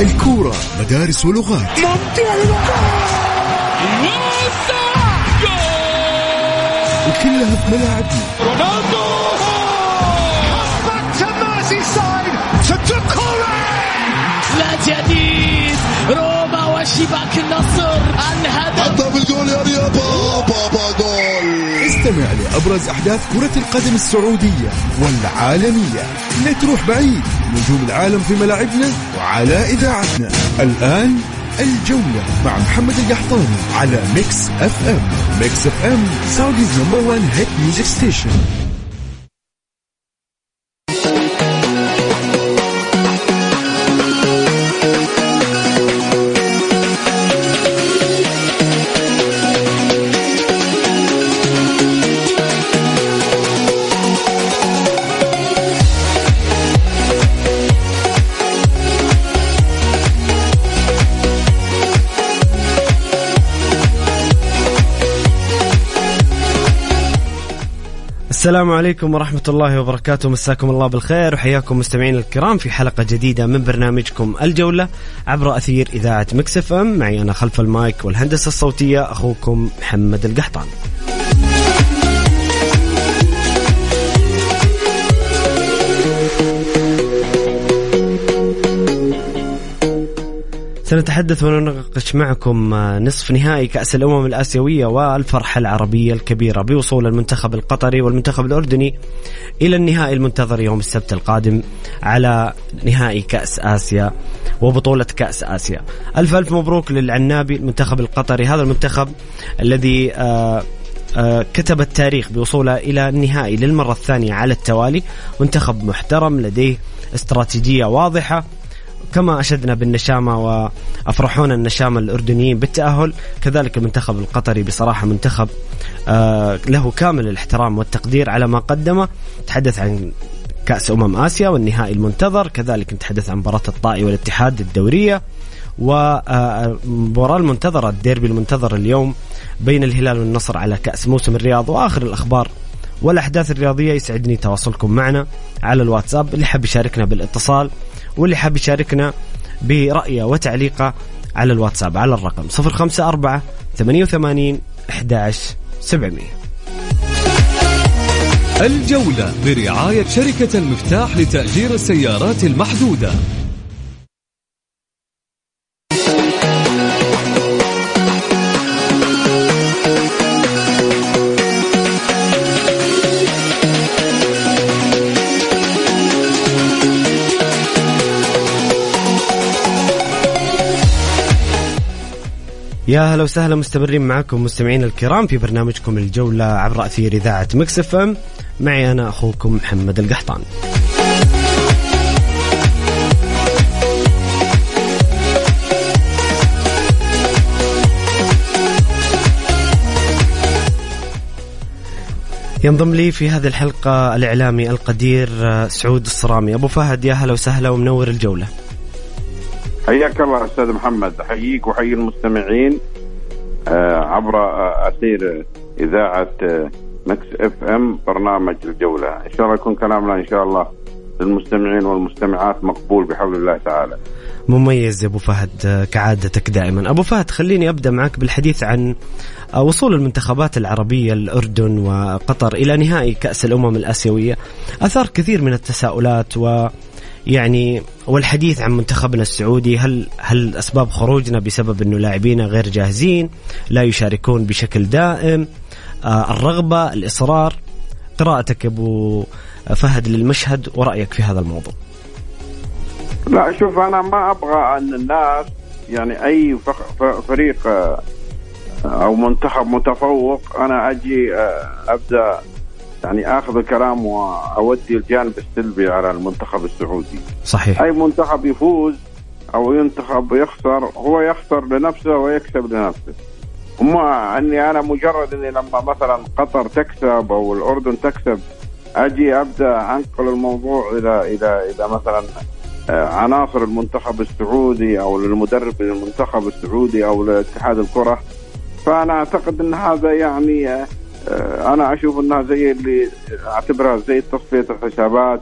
الكورة مدارس ولغات. ممتع وكلها في ملاعبنا. رونالدو! لا جديد! روما وشباك النصر! الهدف بالجول يا ريال بابا استمع لأبرز أحداث كرة القدم السعودية والعالمية. لا تروح بعيد نجوم العالم في ملاعبنا وعلى إذاعتنا. الآن الجولة مع محمد القحطاني على Mix FM Mix FM Saudi's number 1 hit music station السلام عليكم ورحمة الله وبركاته. مساكم الله بالخير وحياكم مستمعين الكرام في حلقة جديدة من برنامجكم الجولة عبر أثير إذاعة مكسف أم. معي أنا خلف المايك والهندسة الصوتية أخوكم محمد القحطان سنتحدث ونناقش معكم نصف نهائي كأس الأمم الآسيوية والفرحة العربية الكبيرة بوصول المنتخب القطري والمنتخب الأردني إلى النهائي المنتظر يوم السبت القادم على نهائي كأس آسيا وبطولة كأس آسيا. ألف ألف مبروك للعنابي المنتخب القطري هذا المنتخب الذي آه آه، كتب التاريخ بوصوله إلى النهائي للمرة الثانية على التوالي. منتخب محترم لديه استراتيجية واضحة كما أشدنا بالنشامة وأفرحونا النشامة الأردنيين بالتأهل كذلك المنتخب القطري بصراحة منتخب آه، له كامل الاحترام والتقدير على ما قدمه. تحدث عن كأس أمم آسيا والنهائي المنتظر كذلك نتحدث عن مباراة الطائي والاتحاد الدورية والمباراة المنتظرة الديربي المنتظر اليوم بين الهلال والنصر على كأس موسم الرياض. وآخر الأخبار والأحداث الرياضية يسعدني تواصلكم معنا على الواتساب اللي حاب يشاركنا بالاتصال واللي حاب يشاركنا برأيه وتعليقه على الواتساب على الرقم 054 88 11 700 الجولة برعاية شركة المفتاح لتأجير السيارات المحدودة. يا هلا وسهلا مستمرين معكم مستمعين الكرام في برنامجكم الجولة عبر أثير إذاعة مكسف إم. معي أنا أخوكم محمد القحطان. ينضم لي في هذه الحلقة الإعلامي القدير سعود الصرامي. أبو فهد يا هلا وسهلا ومنور الجولة. حياك الله أستاذ محمد. أحييك وأحيي المستمعين آه، عبر آه، أثير إذاعة آه، Mix FM برنامج الجولة. إن شاء الله يكون كلامنا إن شاء الله للمستمعين والمستمعات مقبول بحول الله تعالى. مميز يا أبو فهد كعادتك دائما. أبو فهد خليني أبدأ معك بالحديث عن وصول المنتخبات العربية الأردن وقطر إلى نهائي كأس الأمم الآسيوية. أثار كثير من التساؤلات و يعني والحديث عن منتخبنا السعودي هل هل أسباب خروجنا بسبب إنه لاعبينا غير جاهزين لا يشاركون بشكل دائم؟ آه، الرغبة الإصرار. قراءتك أبو فهد للمشهد ورأيك في هذا الموضوع. لا شوف أنا ما أبغى أن الناس يعني أي فريق آه، أو منتخب متفوق أنا أجي آه، أبدأ يعني آخذ الكلام وأودي الجانب السلبي على المنتخب السعودي. صحيح. أي منتخب يفوز أو ينتخب يخسر هو يخسر لنفسه ويكسب لنفسه. وما أني أنا مجرد أني لما مثلا قطر تكسب أو الأردن تكسب أجي أبدأ أنقل الموضوع إلى إلى إلى مثلا آه، عناصر المنتخب السعودي أو للمدرب للمنتخب السعودي أو لاتحاد الكرة. فأنا أعتقد إن هذا يعني آه، أنا أشوف إنها زي اللي أعتبرها زي تصفية الحسابات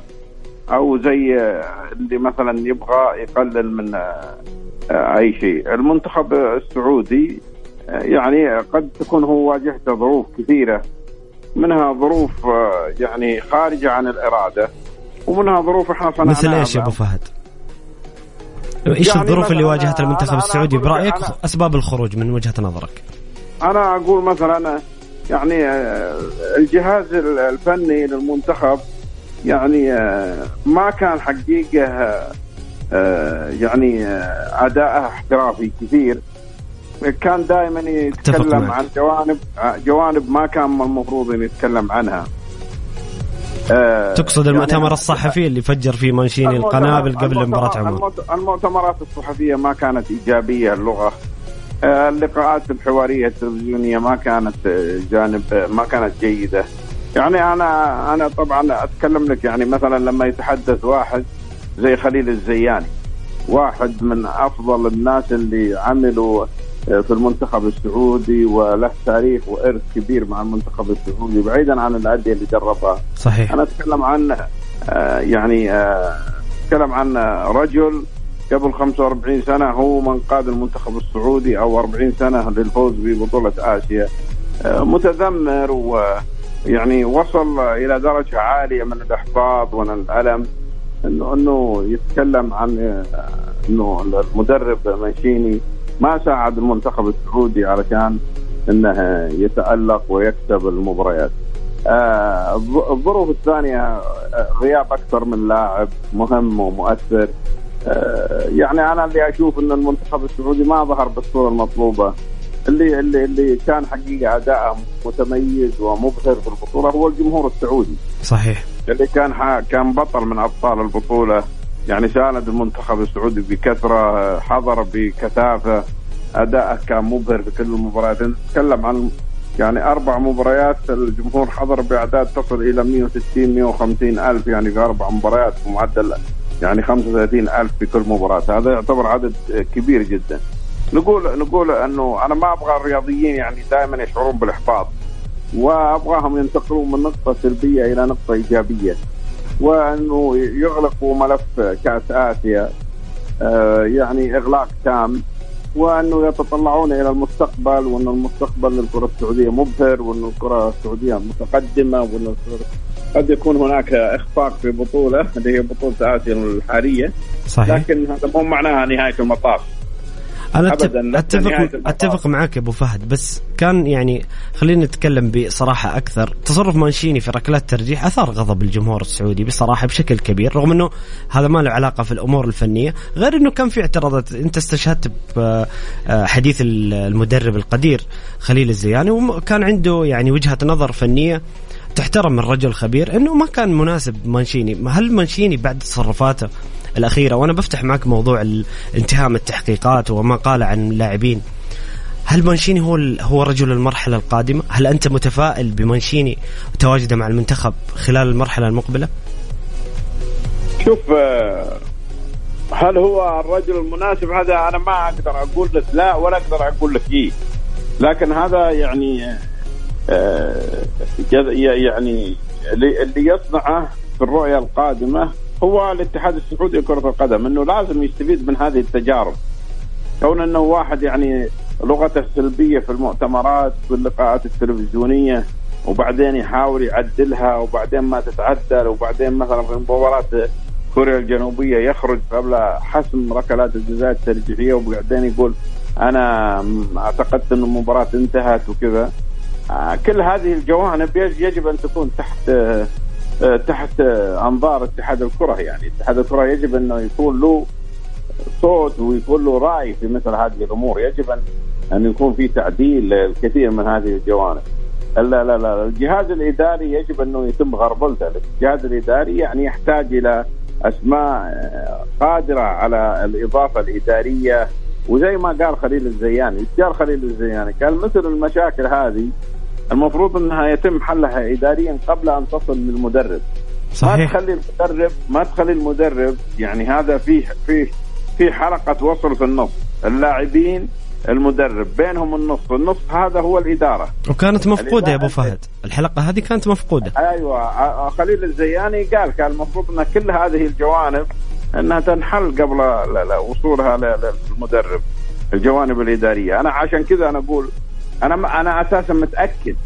أو زي اللي مثلا يبغى يقلل من أي شيء المنتخب السعودي يعني قد تكون هو واجهته ظروف كثيرة منها ظروف يعني خارجة عن الإرادة ومنها ظروف إحنا صنعناها مثل إيش يا أبو فهد؟ إيش يعني الظروف اللي واجهت المنتخب السعودي برأيك أسباب الخروج من وجهة نظرك؟ أنا أقول مثلا يعني الجهاز الفني للمنتخب يعني ما كان حقيقة يعني أداءه احترافي كثير. كان دائما يتكلم عن جوانب جوانب ما كان المفروض إن يتكلم عنها. آه تقصد المؤتمر يعني الصحفي اللي فجر فيه مانشيني القنابل قبل مباراة عمان المؤتمرات الصحفية ما كانت إيجابية اللغة. آه اللقاءات الحوارية التلفزيونية ما كانت جانب ما كانت جيدة. يعني أنا أنا طبعا أتكلم لك يعني مثلا لما يتحدث واحد زي خليل الزياني واحد من أفضل الناس اللي عملوا في المنتخب السعودي وله تاريخ وإرث كبير مع المنتخب السعودي بعيدا عن الأندية اللي دربها صحيح. أنا أتكلم عن آه، يعني آه، أتكلم عن رجل قبل 45 سنة هو من قاد المنتخب السعودي أو 40 سنة للفوز ببطولة آسيا. آه، متذمر ويعني وصل إلى درجة عالية من الإحباط ومن الألم. انه إنه يتكلم عن إنه المدرب مانشيني ما ساعد المنتخب السعودي علشان إنه يتألق ويكسب المباريات. آه الظروف الثانية آه، غياب أكثر من لاعب مهم ومؤثر. آه يعني أنا اللي أشوف إن المنتخب السعودي ما ظهر بالصورة المطلوبة. اللي اللي اللي كان حقيقه اداءه متميز ومبهر في البطولة هو الجمهور السعودي. صحيح. اللي كان كان بطل من أبطال البطولة. يعني ساند المنتخب السعودي بكثرة حضر بكثافة. أداءه كان مبهر في كل المباريات. نتكلم عن يعني أربع مباريات الجمهور حضر بأعداد تصل إلى 160 150 ألف. يعني في أربع مباريات بمعدل يعني 35 ألف في كل مباراة. هذا يعتبر عدد كبير جدا. نقول نقول أنه أنا ما أبغى الرياضيين يعني دائما يشعرون بالإحباط وأبغاهم ينتقلون من نقطة سلبية إلى نقطة إيجابية وأنه يغلقوا ملف كأس آسيا آه، يعني إغلاق تام وأنه يتطلعون إلى المستقبل وأن المستقبل للكرة السعودية مبهر وأن الكرة السعودية متقدمة وأن قد يكون هناك إخفاق في بطولة اللي هي بطولة آسيا الحالية. صحيح. لكن هذا مو معناها نهاية المطاف. أنا أبداً أتفق أتفق معك أبو فهد بس كان يعني خلينا نتكلم بصراحة أكثر. تصرف مانشيني في ركلات ترجيح أثار غضب الجمهور السعودي بصراحة بشكل كبير رغم إنه هذا ما له علاقة في الأمور الفنية غير إنه كان في اعتراضات. أنت استشهدت بحديث المدرب القدير خليل الزياني وكان عنده يعني وجهة نظر فنية تحترم من رجل خبير إنه ما كان مناسب مانشيني هل مانشيني بعد تصرفاته الأخيرة وأنا بفتح معك موضوع انتهاء التحقيقات وما قال عن اللاعبين هل مانشيني هو هو رجل المرحلة القادمة؟ هل أنت متفائل بمانشيني وتواجده مع المنتخب خلال المرحلة المقبلة؟ شوف آه، هل هو الرجل المناسب هذا أنا ما أقدر أقول لك لا ولا أقدر أقول لك إيه لكن هذا يعني آه، يعني اللي يصنعه في الرؤية القادمة هو الاتحاد السعودي لكرة القدم إنه لازم يستفيد من هذه التجارب. كون إنه واحد يعني لغته سلبيه في المؤتمرات في اللقاءات التلفزيونية وبعدين يحاول يعدلها وبعدين ما تتعدل وبعدين مثلا في مباراة كوريا الجنوبية يخرج قبل حسم ركلات الجزاء الترجيحية وبعدين يقول أنا اعتقدت إن المباراة انتهت وكذا. آه، كل هذه الجوانب يجب أن تكون تحت آه، تحت أنظار اتحاد الكرة يعني. اتحاد الكرة يجب أنه يكون له صوت ويكون له رأي في مثل هذه الأمور. يجب ان أن يكون في تعديل للكثير من هذه الجوانب. لا لا لا الجهاز الإداري يجب أنه يتم غربلته الجهاز الإداري يعني يحتاج إلى أسماء آه، قادرة على الإضافة الإدارية. وزي ما قال خليل الزياني إيش قال خليل الزياني قال مثل المشاكل هذه المفروض إنها يتم حلها اداريا قبل أن تصل للمدرب. صحيح. ما تخلي المدرب ما تخلي المدرب يعني هذا فيه فيه في حلقه وصل في النص. اللاعبين المدرب بينهم النص. النص هذا هو الإدارة. وكانت مفقودة يا أبو الإدارة- فهد. الحلقة هذه كانت مفقودة. أيوه. ع- خليل الزياني قال كان المفروض إن كل هذه الجوانب إنها تنحل قبل وصولها للمدرب. الجوانب الإدارية. أنا عشان كذا أنا أقول أنا أنا أساسا متأكد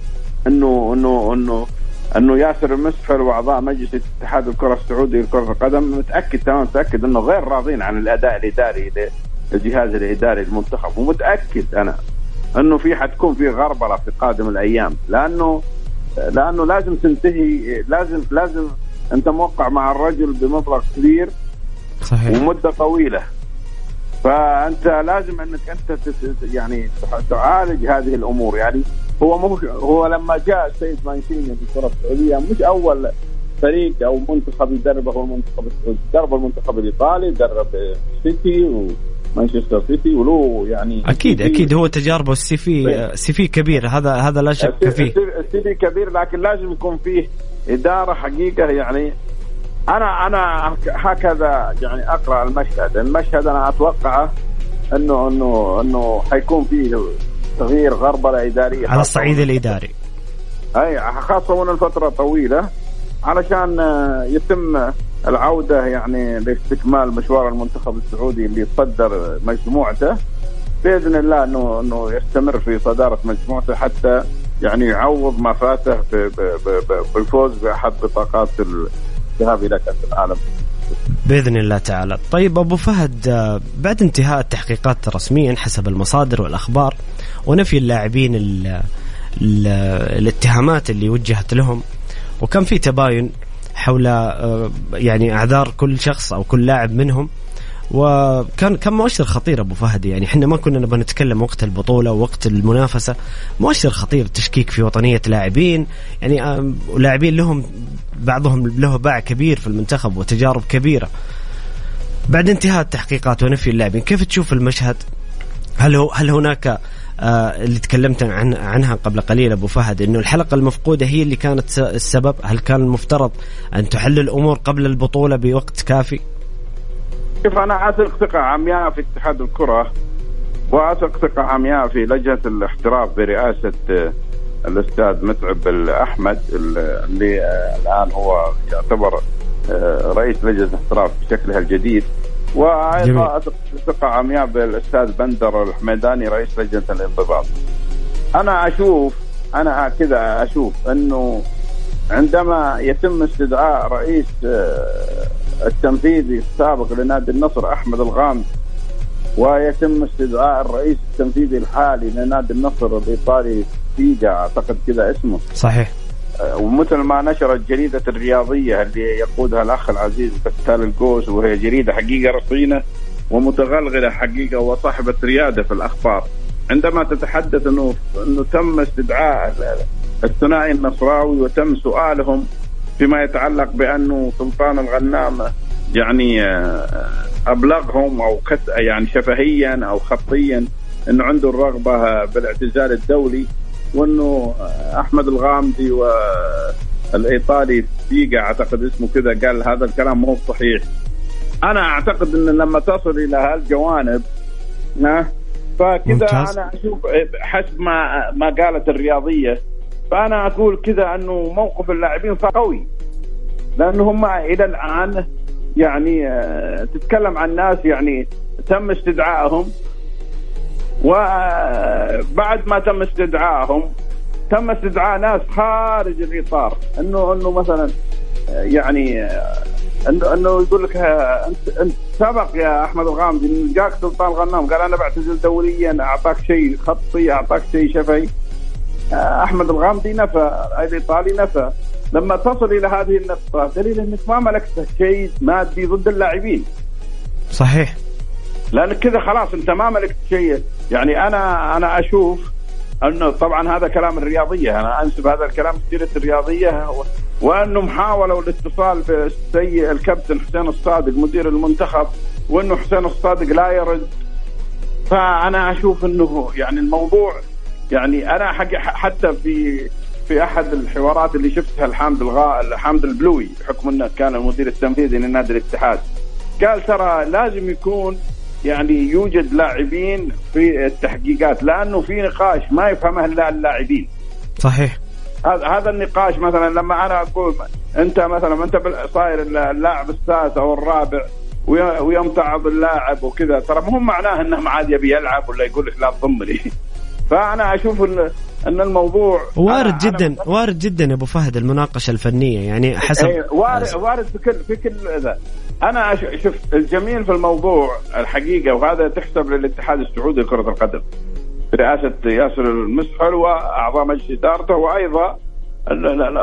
انه انه انه إنه ياسر المسفر وأعضاء مجلس اتحاد الكرة السعودي لكرة القدم متأكد تمام متأكد إنه غير راضين عن الأداء الإداري للجهاز الإداري للمنتخب ومتأكد أنا إنه في حتكون في غربلة في قادم الأيام. لأنه لأنه لازم تنتهي لازم لازم أنت موقع مع الرجل بمبلغ كبير صحيح. ومدة طويلة. فأنت لازم أنك أنت يعني تعالج هذه الأمور. يعني هو مو هو لما جاء السيد مانشيني في الكرة السعودية مش أول فريق أو منتخب يدربه هو المنتخب السعودي. درب المنتخب الإيطالي درب سيتي ومانشستر سيتي وله يعني أكيد أكيد هو تجاربه ال CV CV كبير. هذا هذا لا شك فيه. ال CV كبير لكن لازم يكون فيه إدارة حقيقة يعني أنا أنا هكذا يعني أقرأ المشهد، المشهد أنا أتوقعه إنه إنه إنه حيكون فيه تغيير غربلة إدارية على الصعيد الإداري. أي خاصة وأنا الفترة طويله علشان آه، يتم العودة يعني لاستكمال مشوار المنتخب السعودي اللي صدر مجموعته بإذن الله انه إنه يستمر في صدارة مجموعته حتى يعني يعوض ما فاته بالفوز بأحد بطاقات الذهاب إلى كأس العالم. بإذن الله تعالى. طيب أبو فهد آه، بعد انتهاء التحقيقات رسميا حسب المصادر والأخبار ونفي اللاعبين ال- ال- الاتهامات اللي وجهت لهم وكان في تباين حول آه، يعني أعذار كل شخص أو كل لاعب منهم وكان كان مؤشر خطير أبو فهد. يعني إحنا ما كنا نبغى نتكلم وقت البطولة ووقت المنافسة. مؤشر خطير تشكيك في وطنية لاعبين. يعني لاعبين لهم بعضهم له باع كبير في المنتخب وتجارب كبيرة. بعد انتهاء التحقيقات ونفي اللاعبين كيف تشوف المشهد؟ هل هو هل هناك آه اللي تكلمت عن عنها قبل قليل أبو فهد إنه الحلقة المفقودة هي اللي كانت السبب؟ هل كان المفترض أن تحل الأمور قبل البطولة بوقت كافي؟ شوف أنا اثق ثقه عمياء في اتحاد الكرة واثق ثقه عمياء في لجنة الاحتراف برئاسة آه، الأستاذ متعب الأحمد اللي آه، الآن هو يعتبر آه، رئيس لجنة الاحتراف بشكلها الجديد. وأيضا اثق ثقه عمياء بالأستاذ بندر الحميداني رئيس لجنة الانضباط. أنا أشوف أنا كذا أشوف إنه عندما يتم استدعاء رئيس التنفيذي السابق لنادي النصر أحمد الغامدي ويتم استدعاء الرئيس التنفيذي الحالي لنادي النصر الإيطالي فيجا أعتقد كذا اسمه. صحيح. آه، ومثل ما نشرت جريدة الرياضية اللي يقودها الأخ العزيز بتال القوس وهي جريدة حقيقة رصينة ومتغلغلة حقيقة وصاحبة ريادة في الأخبار. عندما تتحدث أنه أنه تم استدعاء الثنائي النصراوي وتم سؤالهم فيما يتعلق بأنه سلطان الغنام يعني آه، أبلغهم أو كت يعني شفهيا أو خطيا أنه عنده الرغبة بالاعتزال الدولي وإنه أحمد الغامدي والإيطالي فيجا أعتقد اسمه كذا قال هذا الكلام مو صحيح أنا أعتقد إن لما تصل إلى هالجوانب ها فكذا. أنا أشوف حسب ما ما قالت الرياضية فأنا أقول كذا أنه موقف اللاعبين صار قوي. لأنه هم إلى الآن يعني آه، تتكلم عن ناس يعني تم استدعائهم. وبعد ما تم استدعائهم تم استدعاء ناس خارج الإطار. إنه إنه مثلا يعني إنه إنه يقول لك أنت أنت سبق يا أحمد الغامدي جاك سلطان غنام قال أنا بعتزل دوليا أعطاك شيء خطي أعطاك شيء شفهي. أحمد الغامدي نفى الايطالي نفى. لما تصل إلى هذه النقطة دليل أنك ما ملكت شيء مادي ضد اللاعبين. صحيح. لأنك كذا خلاص أنت ما ملكت شيء. يعني أنا أنا أشوف أنه طبعا هذا كلام الرياضية. أنا أنسب هذا الكلام لجريده الرياضية و- وأنهم حاولوا الاتصال بالسيء الكابتن حسين الصادق مدير المنتخب وأنه حسين الصادق لا يرد. فأنا أشوف أنه يعني الموضوع يعني أنا حق حتى في في أحد الحوارات اللي شفتها الحامد الغاء حامد البلوي بحكم إنه كان المدير التنفيذي لنادي الاتحاد قال ترى لازم يكون يعني يوجد لاعبين في التحقيقات لأنه في نقاش ما يفهمه إلا اللاعبين. صحيح. هذا هذا النقاش مثلا لما أنا أقول أنت مثلا أنت صاير اللاعب السادس أو الرابع ويمتعض اللاعب وكذا ترى مو معناه انه عاد يبي يلعب ولا يقول لك لا تضمني فأنا أشوف ان أن الموضوع وارد جدا أنا وارد جدا يا أبو فهد المناقشة الفنية يعني حسب إيه، وارد وارد في كل في كل ذا أنا شوف الجميل في الموضوع الحقيقة وهذا تحسب للاتحاد السعودي لكرة القدم برئاسة ياسر المسحل وأعضاء مجلس إدارته وأيضا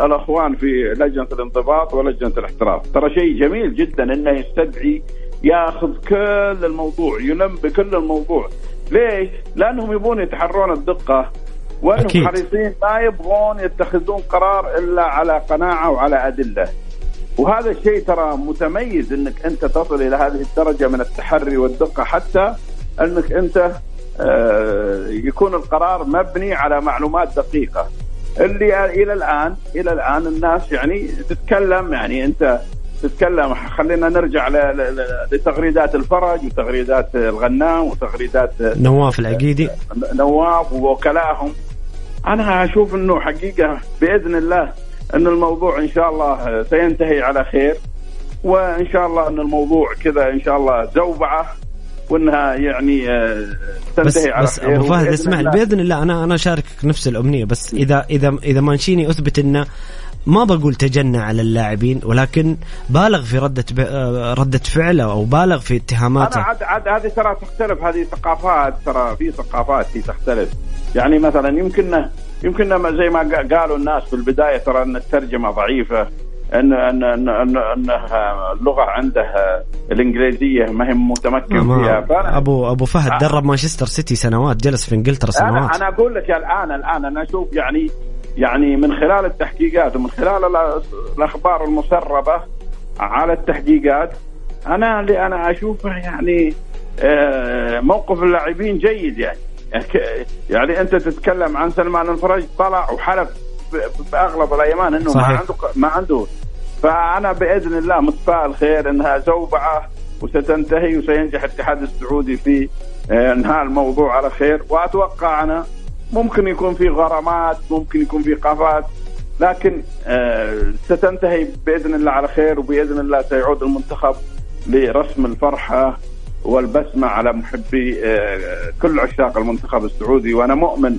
الأخوان في لجنة الانضباط ولجنة الاحتراف. ترى شيء جميل جدا إنه يستدعي ياخذ كل الموضوع يلم بكل الموضوع. ليش؟ لأنهم يبون يتحرون الدقة وإنهم حريصين ما يبغون يتخذون قرار إلا على قناعة وعلى أدلة. وهذا الشيء ترى متميز إنك أنت تصل إلى هذه الدرجة من التحري والدقة حتى إنك أنت آه، يكون القرار مبني على معلومات دقيقة. اللي إلى الآن إلى الآن الناس يعني تتكلم يعني أنت تتكلم. خلينا نرجع لتغريدات الفرج وتغريدات الغنام وتغريدات نواف العقيدي. نواف ووكلائهم أنا أشوف إنه حقيقة بإذن الله إن الموضوع إن شاء الله سينتهي على خير وإن شاء الله إن الموضوع كذا إن شاء الله زوبعة وإنها يعني آه، تنتهي على بس أبو فهد اسمع بإذن الله أنا أنا شاركك نفس الامنيه بس اذا اذا إذا مانشيني أثبت انه ما بقول تجنى على اللاعبين ولكن بالغ في ردة آه، ردة فعله أو بالغ في اتهاماته. عاد عاد هذه ترى تختلف. هذه ثقافات ترى في ثقافات في تختلف. يعني مثلا يمكن يمكن زي ما قالوا الناس في البداية ترى أن الترجمة ضعيفة أن أن أن أن, أن اللغة عنده الإنجليزية ما هي متمكن فيها. فأنا أبو أبو فهد آه. درب مانشستر سيتي سنوات جلس في إنجلترا سنوات. أنا أنا أقول لك الآن الآن أنا أشوف يعني يعني من خلال التحقيقات ومن خلال الأخبار المسربة على التحقيقات أنا اللي أنا أشوفه يعني آه، موقف اللاعبين جيد يعني. يعني أنت تتكلم عن سلمان الفرج طلع وحلف بأغلب الأيمان إنه صحيح. ما عنده ما عنده. فأنا بإذن الله متفائل خير إنها زوبعة وستنتهي وسينجح الاتحاد السعودي في آه، إنهاء الموضوع على خير. وأتوقع أنا ممكن يكون في غرامات ممكن يكون في قفات لكن آه، ستنتهي بإذن الله على خير وبإذن الله سيعود المنتخب لرسم الفرحة والبسمة على محبي آه، كل عشاق المنتخب السعودي. وأنا مؤمن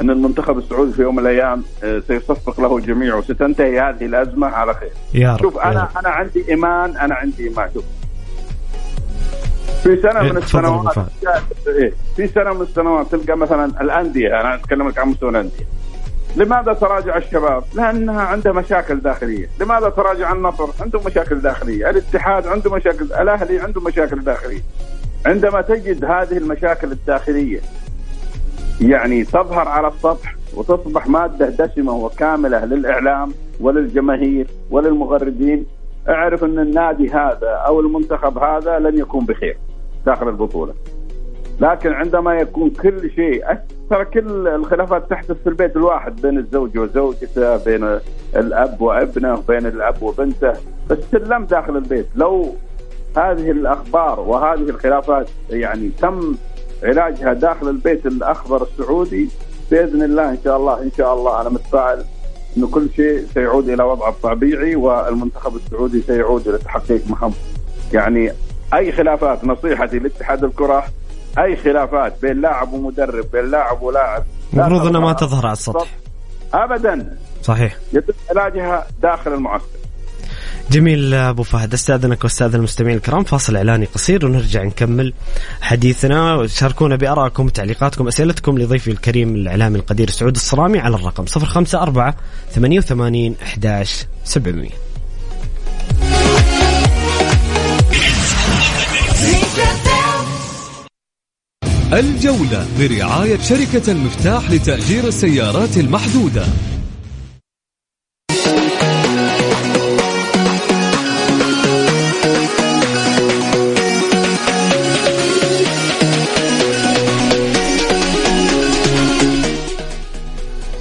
أن المنتخب السعودي في يوم من الأيام آه، سيصفق له الجميع وستنتهي هذه الأزمة على خير. يا رب شوف أنا أنا عندي إيمان أنا عندي إيمان. شوف في سنة من السنوات إيه، في سنة من السنوات تلقى مثلا الأندية أنا أتكلم لك عن مستوى الأندية لماذا تراجع الشباب؟ لأنها عندها مشاكل داخلية، لماذا تراجع النصر؟ عنده مشاكل داخلية، الاتحاد عنده مشاكل، الأهلي عنده مشاكل داخلية. عندما تجد هذه المشاكل الداخلية يعني تظهر على السطح وتصبح مادة دسمة وكاملة للإعلام وللجماهير وللمغردين أعرف أن النادي هذا أو المنتخب هذا لن يكون بخير داخل البطولة. لكن عندما يكون كل شيء ترى كل الخلافات تحدث في البيت الواحد بين الزوج وزوجته بين الأب وابنه بين الأب وبنته بس سلم داخل البيت لو هذه الأخبار وهذه الخلافات يعني تم علاجها داخل البيت الأخضر السعودي بإذن الله إن شاء الله إن شاء الله أنا متفائل إنه كل شيء سيعود إلى وضعه الطبيعي والمنتخب السعودي سيعود إلى تحقيق مهام يعني أي خلافات؟ نصيحتي لاتحاد الكرة أي خلافات بين لاعب ومدرب بين لاعب ولاعب؟ المفروض انها ما تظهر على السطح. ابدا. صحيح. يتم علاجها داخل المعسكر. جميل أبو فهد أستاذنك واستاذن المستمعين الكرام فاصل إعلاني قصير ونرجع نكمل حديثنا. شاركونا بارائكم وتعليقاتكم أسئلتكم لضيفي الكريم الإعلامي القدير سعود الصرامي على الرقم 054 88 11 700 الجولة برعاية شركة المفتاح لتأجير السيارات المحدودة.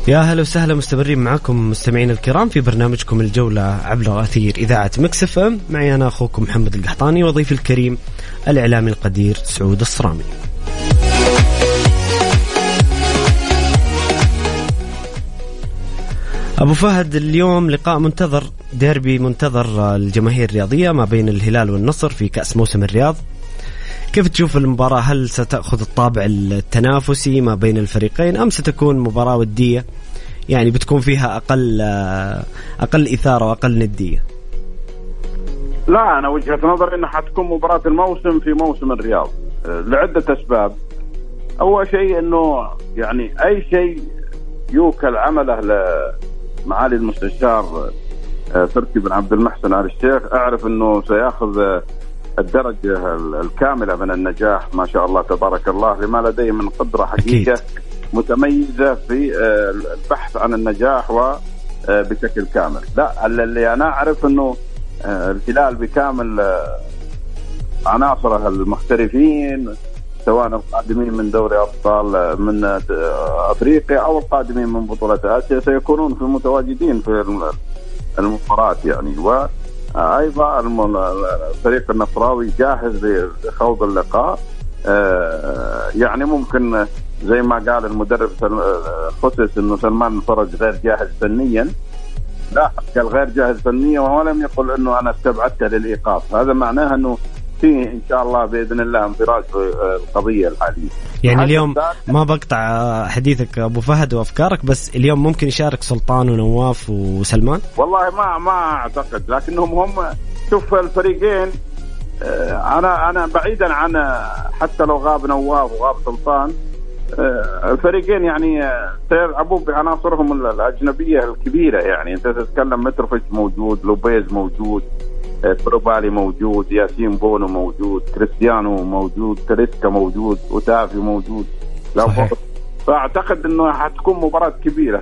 يا هلا وسهلا مستمرين معكم مستمعين الكرام في برنامجكم الجولة عبر أثير إذاعة مكسف أم. معي أنا أخوكم محمد القحطاني وضيفي الكريم الإعلامي القدير سعود الصرامي. أبو فهد اليوم لقاء منتظر ديربي منتظر الجماهير الرياضية ما بين الهلال والنصر في كأس موسم الرياض. كيف تشوف المباراة؟ هل ستأخذ الطابع التنافسي ما بين الفريقين أم ستكون مباراة ودية؟ يعني بتكون فيها أقل أقل إثارة وأقل ندية. لا أنا وجهة نظري إنها حتكون مباراة الموسم في موسم الرياض. آه، لعدة أسباب. أول شيء إنه يعني أي شيء يوكل عمله لمعالي المستشار آه، تركي بن عبد المحسن آل الشيخ أعرف إنه سيأخذ آه، الدرجه الكاملة من النجاح ما شاء الله تبارك الله لما لديه من قدرة حقيقة أكيد. متميزة في آه، البحث عن النجاح وبشكل كامل لا اللي أنا أعرف إنه آه، الهلال بكامل آه، عناصره المحترفين سواء القادمين من دوري أبطال آه، من آه، أفريقيا أو القادمين من بطولة آسيا سيكونون في متواجدين في الم- المباراة يعني وأيضا الم- الفريق النصراوي جاهز لخوض اللقاء. آه، يعني ممكن زي ما قال المدرب آه، خسس إنه سلمان الفرج غير جاهز فنيا. لا قال غير جاهز فنيا ولم يقل إنه أنا استبعدته للإيقاف. هذا معناه إنه فيه إن شاء الله بإذن الله انفراج في آه، القضية الحاليه يعني اليوم ما بقطع حديثك أبو فهد وأفكارك بس اليوم ممكن يشارك سلطان ونواف وسلمان؟ والله ما ما أعتقد لكنهم هم شوف الفريقين آه، أنا أنا بعيدا عن حتى لو غاب نواف وغاب سلطان آه، الفريقين يعني آه، سيلعبوا بعناصرهم ال- الأجنبية الكبيرة يعني أنت تتكلم متروفيتش موجود لوبيز موجود آه، كروبالي موجود ياسين بونو موجود كريستيانو موجود تريسكا موجود وتافي موجود. صحيح. فأعتقد إنه حتكون مباراة كبيرة.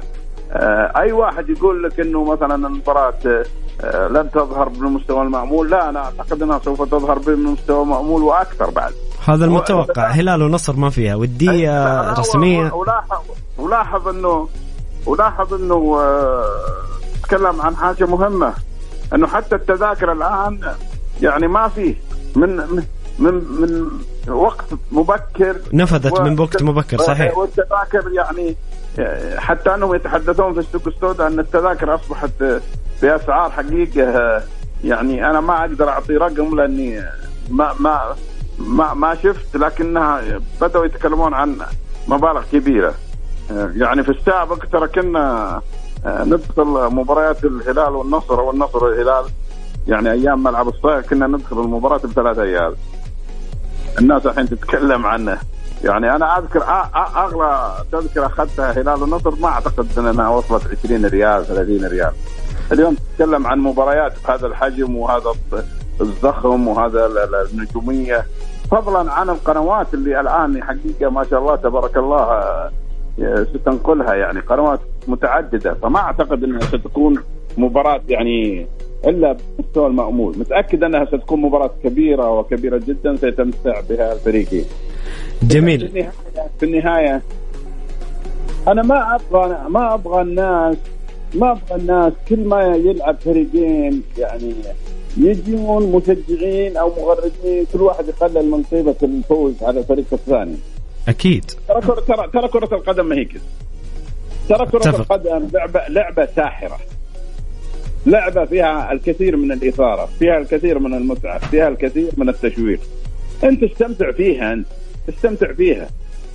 آه، أي واحد يقول لك إنه مثلا المباراة آه، لن تظهر بالمستوى المأمول لا أنا أعتقد إنها سوف تظهر بالمستوى المأمول وأكثر بعد. هذا المتوقع. هلال ونصر ما فيها؟ لا، رسمية؟ ولاحظ ولاحظ انه ولاحظ إنه آه، تكلم عن حاجة مهمة. إنه حتى التذاكر الآن يعني ما فيه من من من, وقت مبكر. نفذت من وقت مبكر صحيح. والتذاكر يعني حتى أنهم يتحدثون في السوق السوداء أن التذاكر أصبحت بأسعار حقيقة. يعني أنا ما أقدر أعطي رقم لأني ما ما ما ما شفت لكنها بدأوا يتكلمون عن مبالغ كبيرة. يعني في السابق ترى كنا ندخل مباريات الهلال والنصر والنصر والهلال يعني أيام ملعب الصيف كنا ندخل المباراة بثلاث أيام الناس الحين تتكلم عنه. يعني أنا أذكر أغلى تذكرة أخذتها هلال النصر ما أعتقد أنها وصلت 20 ريال 30 ريال. اليوم تتكلم عن مباريات بهذا الحجم وهذا الضخم وهذا ال- ال- النجومية. فضلا عن القنوات اللي الآن حقيقة ما شاء الله تبارك الله ستنقلها يعني قنوات متعددة فما أعتقد إنها ستكون مباراة يعني إلا بمستوى المأمول، متأكد إنها ستكون مباراة كبيرة وكبيرة جدا سيتمتع بها الفريقين. في جميل النهاية في النهاية أنا ما أبغى ما أبغى الناس ما أبغى الناس كل ما يلعب فريقين يعني يجون مشجعين أو مغردين كل واحد يقلل من قيمه الفوز على الفريق الثاني. أكيد ترى كرة ترى ترى كرة القدم ما هي كذا. ترى كرة اتفق. القدم لعبة لعبة ساحرة. لعبة فيها الكثير من الإثارة، فيها الكثير من المتعة، فيها الكثير من التشويق. أنت استمتع فيها أنت، استمتع فيها.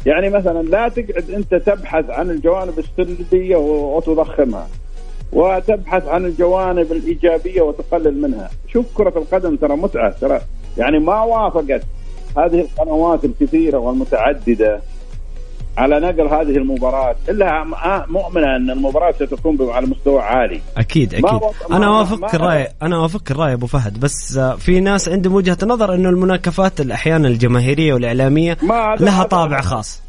يعني مثلا لا تقعد أنت تبحث عن الجوانب السلبية وتضخمها. وتبحث عن الجوانب الإيجابية وتقلل منها. شوف كرة القدم ترى متعة ترى يعني ما وافقت هذه القنوات الكثيرة والمتعددة على نقل هذه المباراة. إلا م- مؤمنة أن المباراة ستكون على مستوى عالي. أكيد ما أكيد. وص- ما- أنا ما- وافقك ما- الراي أنا وافقك الرأي أبو فهد بس آه، في ناس عندهم وجهة نظر إنه المناكفات أحيانا الجماهيرية والإعلامية ما لها طابع خاص.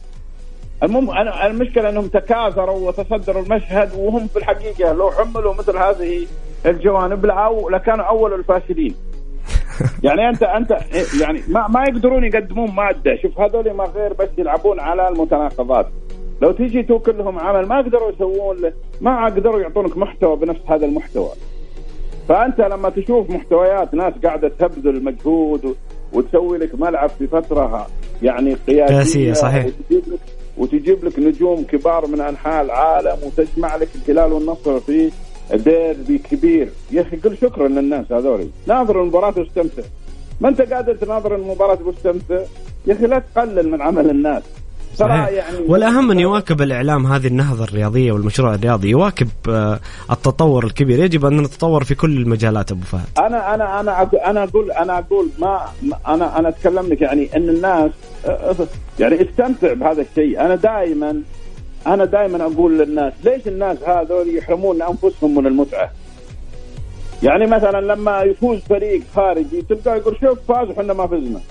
المهم أنا المشكلة أنهم تكاثروا وتصدروا المشهد وهم في الحقيقة لو حملوا مثل هذه الجوانب لكانوا أول الفاشلين. يعني انت انت يعني ما ما يقدرون يقدمون مادة. شوف هذول ما غير بس يلعبون على المتناقضات. لو تيجي توكل لهم عمل ما قدروا يسوون ما قدروا يعطونك محتوى بنفس هذا المحتوى. فأنت لما تشوف محتويات ناس قاعدة تبذل مجهود وتسوي لك ملعب في فترة يعني قياسية قياسية، صحيح. وتجيب لك وتجيب لك نجوم كبار من أنحاء العالم وتجمع لك الهلال والنصر في ديربي كبير يا أخي قل شكرا للناس هذول ناظر المباراة واستمتع ما أنت قادر تناظر المباراة واستمتع يا أخي لا تقلل من عمل الناس. صحيح. يعني والأهم ان يواكب الإعلام هذه النهضة الرياضية والمشروع الرياضي يواكب آه، التطور الكبير. يجب أن نتطور في كل المجالات أبو فهد. أنا أنا أنا أنا أقول أنا أقول ما أنا أنا أتكلم لك يعني إن الناس أه، يعني استمتع بهذا الشيء. أنا دائما أنا دائما أقول للناس ليش الناس هذول يحرمون أنفسهم من المتعة؟ يعني مثلا لما يفوز فريق خارجي تلقاه يقول شوف فاز وحنا ما فزنا.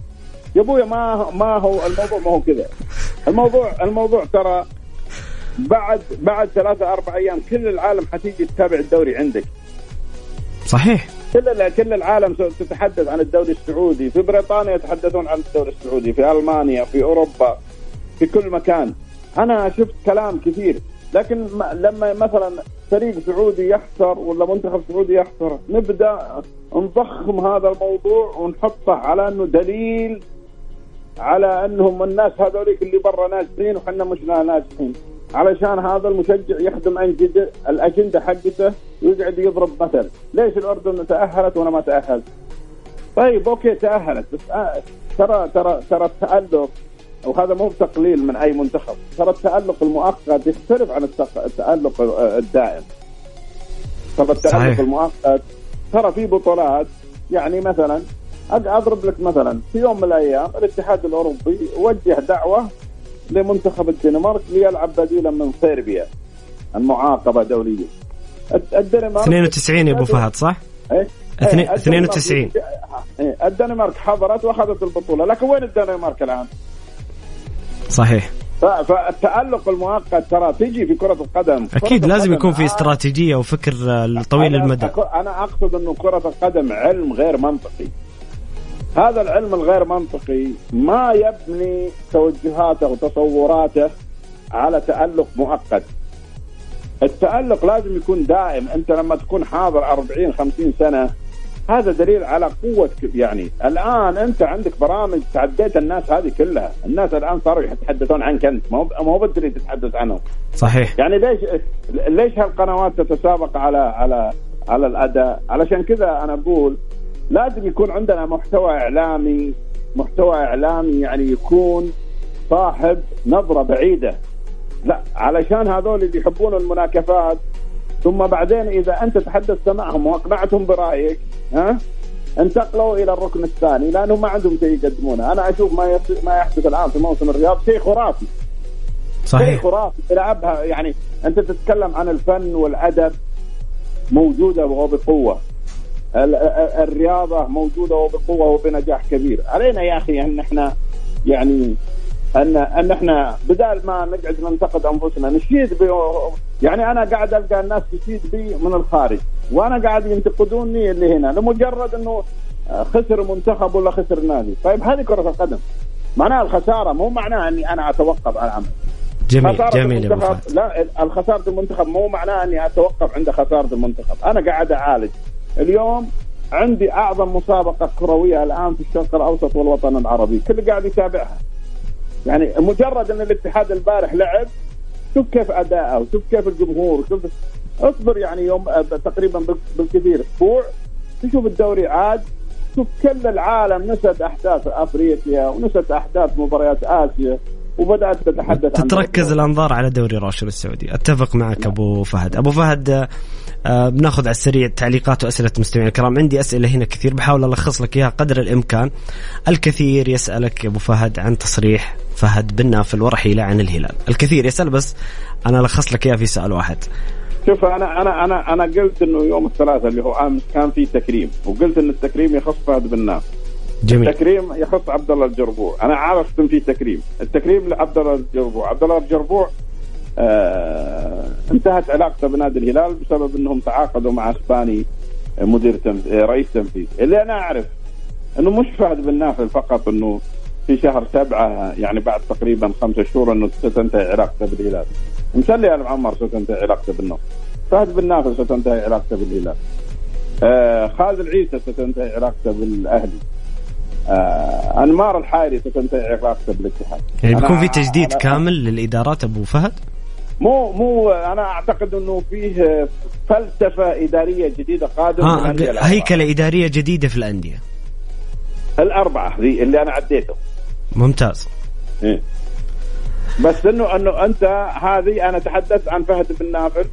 يا أبويا ما ما هو الموضوع ما هو كذا. الموضوع الموضوع ترى بعد بعد ثلاثة أربع أيام كل العالم حتيجي تتابع الدوري عندك. صحيح. كل كل العالم تتحدث عن الدوري السعودي. في بريطانيا يتحدثون عن الدوري السعودي في ألمانيا في أوروبا في كل مكان. أنا شفت كلام كثير لكن لما مثلا فريق سعودي يخسر ولا منتخب سعودي يخسر نبدأ نضخم هذا الموضوع ونحطه على أنه دليل على أنهم الناس هذوليك اللي برا ناجحين وحنا مش ناجحين علشان هذا المشجع يخدم الأجندة حقته ويقعد يضرب مثل. ليش الأردن تأهلت وأنا ما تأهلت؟ طيب أوكي تأهلت بس آه ترى ترى ترى التألق وهذا مو تقليل من أي منتخب ترى التألق المؤقت يختلف عن التألق الدائم ترى التألق صحيح. المؤقت ترى في بطولات يعني مثلا أضرب لك مثلا في يوم من الأيام الاتحاد الأوروبي وجه دعوة لمنتخب الدنمارك ليلعب بديلا من صربيا المعاقبة دوليا الد- الدنمارك 92 يا أبو فهد صح؟ إيه؟ اثنين- إيه، 92. إيه، الدنمارك حضرت وأخذت البطولة لكن وين الدنمارك الآن؟ صحيح. ف- فالتألق المؤقت ترى تجي في كرة القدم. أكيد كرة لازم القدم يكون في آه، استراتيجية وفكر آه، طويل أنا المدى. أنا أقصد إنه كرة القدم علم غير منطقي. هذا العلم الغير منطقي ما يبني توجهاته وتصوراته على تألق مؤقت. التألق لازم يكون دائم. أنت لما تكون حاضر 40 50 سنة هذا دليل على قوة يعني الآن أنت عندك برامج تعديت الناس هذه كلها. الناس الآن صاروا يتحدثون عنك أنت. ما هو ما هو أنت اللي تتحدث عنهم. صحيح. يعني ليش ليش هالقنوات تتسابق على على على الأداء؟ علشان كذا أنا أقول لازم يكون عندنا محتوى إعلامي محتوى إعلامي يعني يكون صاحب نظرة بعيدة. لا علشان هذول اللي يحبون المناكفات ثم بعدين إذا أنت تحدثت معهم وأقنعتهم برأيك ها انتقلوا إلى الركن الثاني لأنهم ما عندهم شيء يقدمونه، أنا أشوف ما يحدث ما يحدث الآن في موسم الرياض شيء خرافي. شيء صحيح خرافي تلعبها يعني أنت تتكلم عن الفن والأدب موجودة وبقوة. ال- ال- الرياضة موجودة وبقوة وبنجاح كبير. علينا يا أخي أن إحنا يعني ان أن إحنا بدال ما نقعد ننتقد أنفسنا نشيد ب يعني أنا قاعد ألقى الناس تشيد بي من الخارج وأنا قاعد ينتقدوني اللي هنا لمجرد إنه خسر منتخب ولا خسر نادي. طيب هذه كرة القدم. معناها الخسارة مو معناها إني أنا أتوقف عن العمل. جميل خسارة جميل المنتخب لا الخسارة المنتخب مو معناه إني أتوقف عند خسارة المنتخب، أنا قاعد أعالج. اليوم عندي أعظم مسابقة كروية الآن في الشرق الأوسط والوطن العربي، كل قاعد يتابعها. يعني مجرد أن الاتحاد البارح لعب شوف كيف أداءه وشوف كيف الجمهور شوف اصبر يعني يوم آه، تقريبا بال- بالكثير أسبوع تشوف الدوري عاد شوف كل العالم نسد أحداث أفريقيا ونسد أحداث مباريات آسيا وبدأت تتحدث عن تتركز الأنظار على دوري روشر السعودي. أتفق معك أبو فهد. أبو فهد آه، بناخذ على السريع تعليقات وأسئلة المستمعين الكرام. عندي أسئلة هنا كثير بحاول ألخص لك إياها قدر الإمكان. الكثير يسألك يا أبو فهد عن تصريح فهد بن نافل ورحيله عن الهلال. الكثير يسأل بس أنا ألخص لك إياها في سؤال واحد. شوف أنا أنا أنا أنا قلت إنه يوم الثلاثاء اللي هو آمس كان في تكريم وقلت إن التكريم يخص فهد بن ناف جميل. التكريم يخص عبد الله الجربوع. أنا عارف إن في تكريم. التكريم لعبد الله الجربوع. عبد الله الجربوع انتهت علاقته بنادي الهلال بسبب انهم تعاقدوا مع اسباني مدير تنف... رئيس تنفيذي. اللي أنا اعرف انه مش فهد بن نافل فقط انه في شهر سبعة يعني بعد تقريبا خمسة شهور انه ستنتهي علاقته بالهلال. مسلي آل معمر ستنتهي علاقته بالنصر. فهد بن نافل ستنتهي علاقته بالهلال. آه خالد العيسى ستنتهي علاقته بالأهلي. آه أنمار الحايري ستنتهي علاقته بالاتحاد. يعني بيكون في تجديد كامل للإدارات أبو فهد؟ مو مو أنا أعتقد إنه فيه فلسفة إدارية جديدة قادمة الأربعة. هيكلة إدارية جديدة في الأندية. الأربعة ذي اللي أنا عديتهم ممتاز. إيه. بس إنه إنه أنت هذه أنا تحدثت عن فهد بن نافل.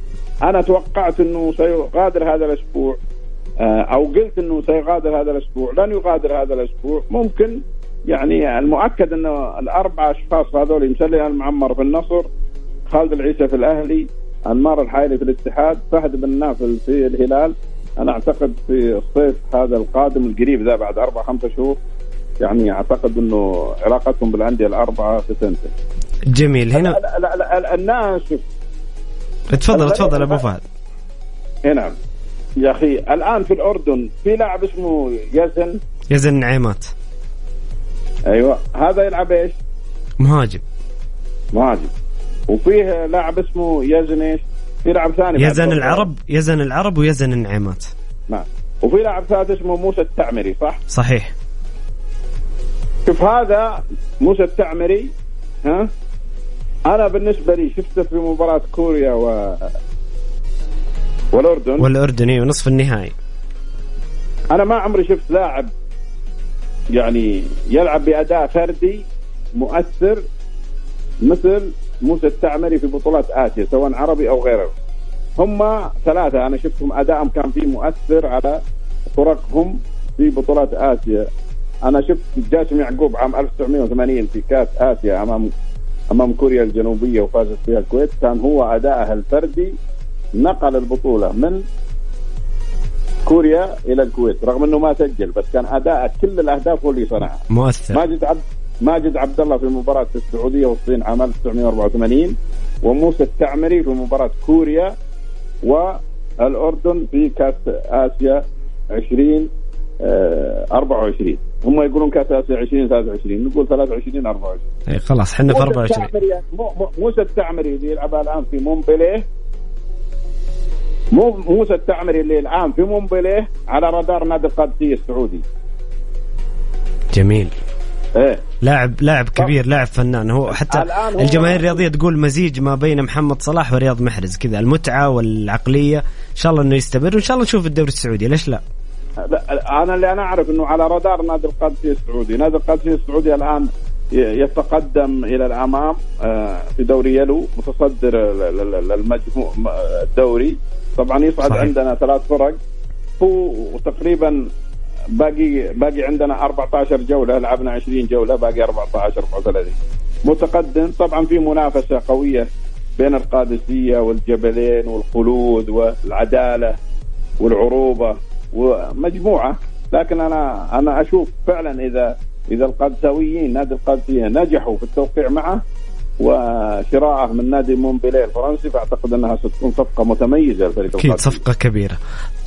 أنا توقعت إنه سيغادر هذا الأسبوع. آه، أو قلت إنه سيغادر هذا الأسبوع. لن يغادر هذا الأسبوع. ممكن. يعني المؤكد إنه الاربع أشخاص هذول مسلي المعمر في النصر خالد العيسى في الأهلي أنمار الحايلي في الاتحاد فهد بن نافل في الهلال. أنا أعتقد في الصيف هذا القادم القريب ذا بعد أربع خمسة شهور يعني أعتقد إنه علاقتهم بالأندية الأربعة ستنتهي. جميل. لا هنا لا, لا, لا الناس شوف. تفضل تفضل أبو فهد. إيه نعم. يا أخي الآن في الأردن في لاعب اسمه يزن. يزن نعيمات. أيوه. هذا يلعب إيش؟ مهاجم. مهاجم. وفيه لاعب اسمه يزن إيش؟ في لاعب ثاني يزن. العرب يزن العرب ويزن النعيمات نعم وفي لاعب ثالث اسمه موسى التعمري صح؟ صحيح شوف هذا موسى التعمري ها أنا بالنسبة لي شفته في مباراة كوريا و والأردن والاردني ونصف النهائي أنا ما عمري شفت لاعب يعني يلعب بأداء فردي مؤثر مثل موسى التعمري في بطولات آسيا سواء عربي أو غيره. هم ثلاثة أنا شفتهم أدائهم كان فيه مؤثر على فرقهم في بطولات آسيا. أنا شفت جاسم يعقوب عام 1980 في كأس آسيا امام أمام كوريا الجنوبية وفازت فيها الكويت. كان هو ادائها الفردي نقل البطولة من كوريا إلى الكويت رغم إنه ما سجل بس كان أداء كل الأهداف هو اللي صنعها. مؤثر. ماجد عبد ماجد عبد الله في مباراة السعودية والصين عام 1984 وموسى التعمري في مباراة كوريا والأردن في كأس آسيا 20 آه، 24 هم يقولون كأس آسيا 20 23 نقول 23 24 إيه خلاص حنا في موسى 24 التعمري مو- مو- موسى التعمري اللي يلعبها الآن في مومبليه مو موسى التعمري اللي الآن في مومبليه على رادار نادي القادسية السعودي. جميل. إيه. لاعب لاعب كبير لاعب فنان. هو حتى الآن الجماهير الرياضية تقول مزيج ما بين محمد صلاح ورياض محرز كذا. المتعة والعقلية إن شاء الله إنه يستمر وإن شاء الله نشوف الدوري السعودي. ليش لا؟ لا أنا اللي أنا أعرف إنه على رادار نادي القادسية السعودي، نادي القادسية السعودي الآن يتقدم إلى الأمام آه، في دوري يلو متصدر ال- ال- ال- المجموع الدوري. طبعا يصعد صحيح. عندنا ثلاث فرق. هو تقريبا باقي باقي عندنا 14 جولة لعبنا 20 جولة باقي 14 34 متقدم طبعا في منافسة قوية بين القادسية والجبلين والخلود والعدالة والعروبة ومجموعة. لكن أنا أنا أشوف فعلا إذا إذا القادساويين نادي القادسية نجحوا في التوقيع معه وشراءه من نادي مونبيليه الفرنسي فأعتقد أنها ستكون صفقة متميزة للفريق أكيد. صفقة كبيرة.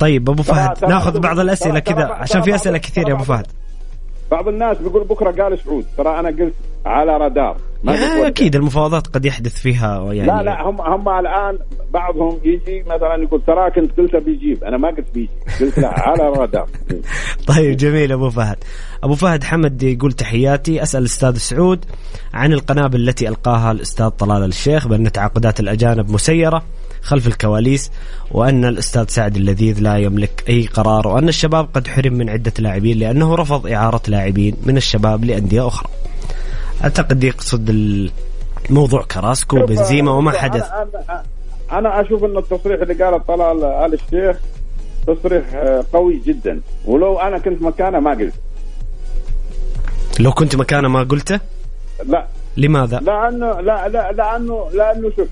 طيب أبو فهد ناخذ بعض- الأسئلة كذا عشان في أسئلة كثير يا أبو فهد. بعض الناس بيقول بكرة قال سعود ترى أنا قلت على رادار. ما. أكيد المفاوضات قد يحدث فيها يعني لا لا هم هم الآن بعضهم يجي مثلا يقول ترى كنت قلت بيجيب أنا ما قلت بيجي. قلت لا على رادار طيب جميل أبو فهد. أبو فهد حمد يقول تحياتي. أسأل الاستاذ سعود عن القنابل التي ألقاها الأستاذ طلال الشيخ بأن تعاقدات الأجانب مسيرة خلف الكواليس وأن الأستاذ سعد اللذيذ لا يملك أي قرار وأن الشباب قد حرم من عدة لاعبين لأنه رفض إعارة لاعبين من الشباب لأندية أخرى. أعتقد يقصد الموضوع كراسكو وبنزيما وما حدث. أنا, أنا أشوف إن التصريح اللي قاله طلال آل الشيخ تصريح آه، قوي جدا. ولو أنا كنت مكانه ما قلت. لو كنت مكانه ما قلته؟ لا. لماذا؟ لأنه لا لا لأنه لأنه شوف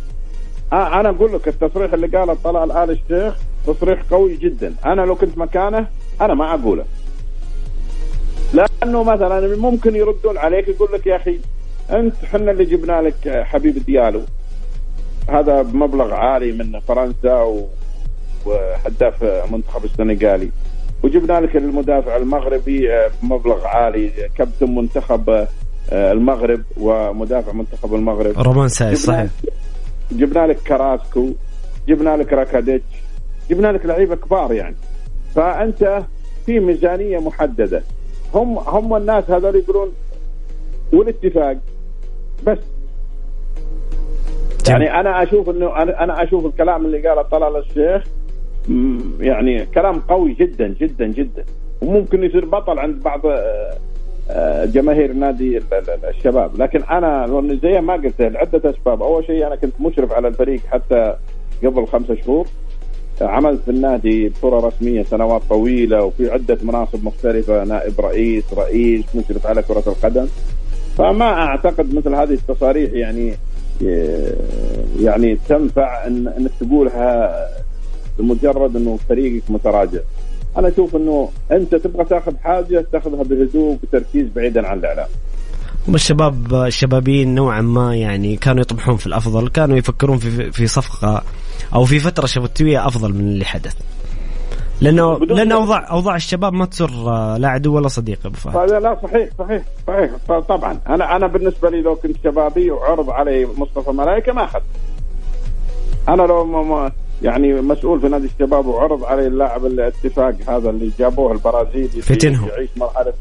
أنا أقول لك التصريح اللي قاله طلال آل الشيخ تصريح قوي جدا. أنا لو كنت مكانه أنا ما أقوله. لأنه مثلا ممكن يردون عليك يقول لك يا أخي أنت حنا اللي جبنا لك حبيب ديالو. هذا بمبلغ عالي من فرنسا و... وهداف منتخب السنغالي. وجبنا لك المدافع المغربي بمبلغ عالي كابتن منتخب آه، المغرب ومدافع منتخب المغرب. رومان سايس صحيح. جبنا لك كراسكو جبنا لك راكيتيتش جبنا لك لعيبة كبار يعني. فأنت في ميزانية محددة. هم هم الناس هذول يقولون والاتفاق. بس. يعني أنا أشوف إنه أنا أشوف الكلام اللي قاله طلال الشيخ يعني كلام قوي جدا جدا جدا. وممكن يصير بطل عند بعض آه، آه، جماهير نادي الشباب. لكن أنا زي ما قلت لعدة أسباب. أول شيء أنا كنت مشرف على الفريق حتى قبل خمسة شهور. عملت في النادي بصورة رسمية سنوات طويلة وفي عدة مناصب مختلفة نائب رئيس رئيس مشرف على كرة القدم. فما أعتقد مثل هذه التصاريح يعني يعني تنفع ان إنك تقولها لمجرد إنه فريقك متراجع. أنا أشوف إنه أنت تبغى تاخذ حاجة تاخذها بهدوء بتركيز بعيدا عن الإعلام. الشباب الشبابيين نوعا ما يعني كانوا يطمحون في الأفضل كانوا يفكرون في في صفقة أو في فترة شبابيه أفضل من اللي حدث. لأنه لأن اوضاع أوضاع الشباب ما تسر لا عدو ولا صديق أبو فهد. لا صحيح صحيح صحيح. طبعا. أنا أنا بالنسبة لي لو كنت شبابي وعرض علي مصطفى ملائكه ما أخذ. أنا لو ما يعني مسؤول في نادي الشباب وعرض علي اللاعب الاتفاق هذا اللي جابوه البرازيلي فتنهم. يعيش مرحلة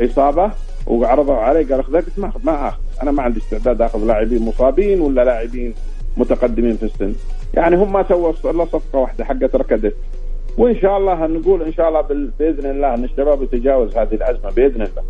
إصابة وعرضوا علي قال أخذك ما أخذ ما أخذ. أنا ما عندي استعداد أخذ لاعبين مصابين ولا لاعبين متقدمين في السن. يعني هم ما سووا إلا صفقة واحدة حقت ركدت. وإن شاء الله نقول إن شاء الله بإذن الله إن الشباب يتجاوز هذه الأزمة بإذن الله.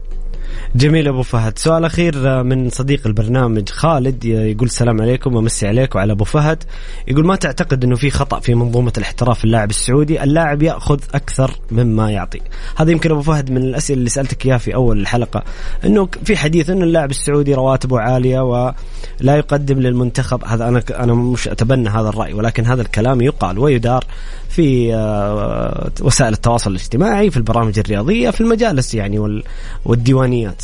جميل أبو فهد. سؤال أخير من صديق البرنامج خالد يقول السلام عليكم ومسي عليك وعلى أبو فهد. يقول ما تعتقد إنه في خطأ في منظومة الاحتراف اللاعب السعودي؟ اللاعب يأخذ أكثر مما يعطي. هذا يمكن أبو فهد من الأسئلة اللي سألتك إياها في أول الحلقة. إنه في حديث إنه اللاعب السعودي رواتبه عالية ولا يقدم للمنتخب. هذا أنا أنا مش أتبنى هذا الرأي ولكن هذا الكلام يقال ويدار في آه، وسائل التواصل الاجتماعي في البرامج الرياضية في المجالس يعني والديوانيات.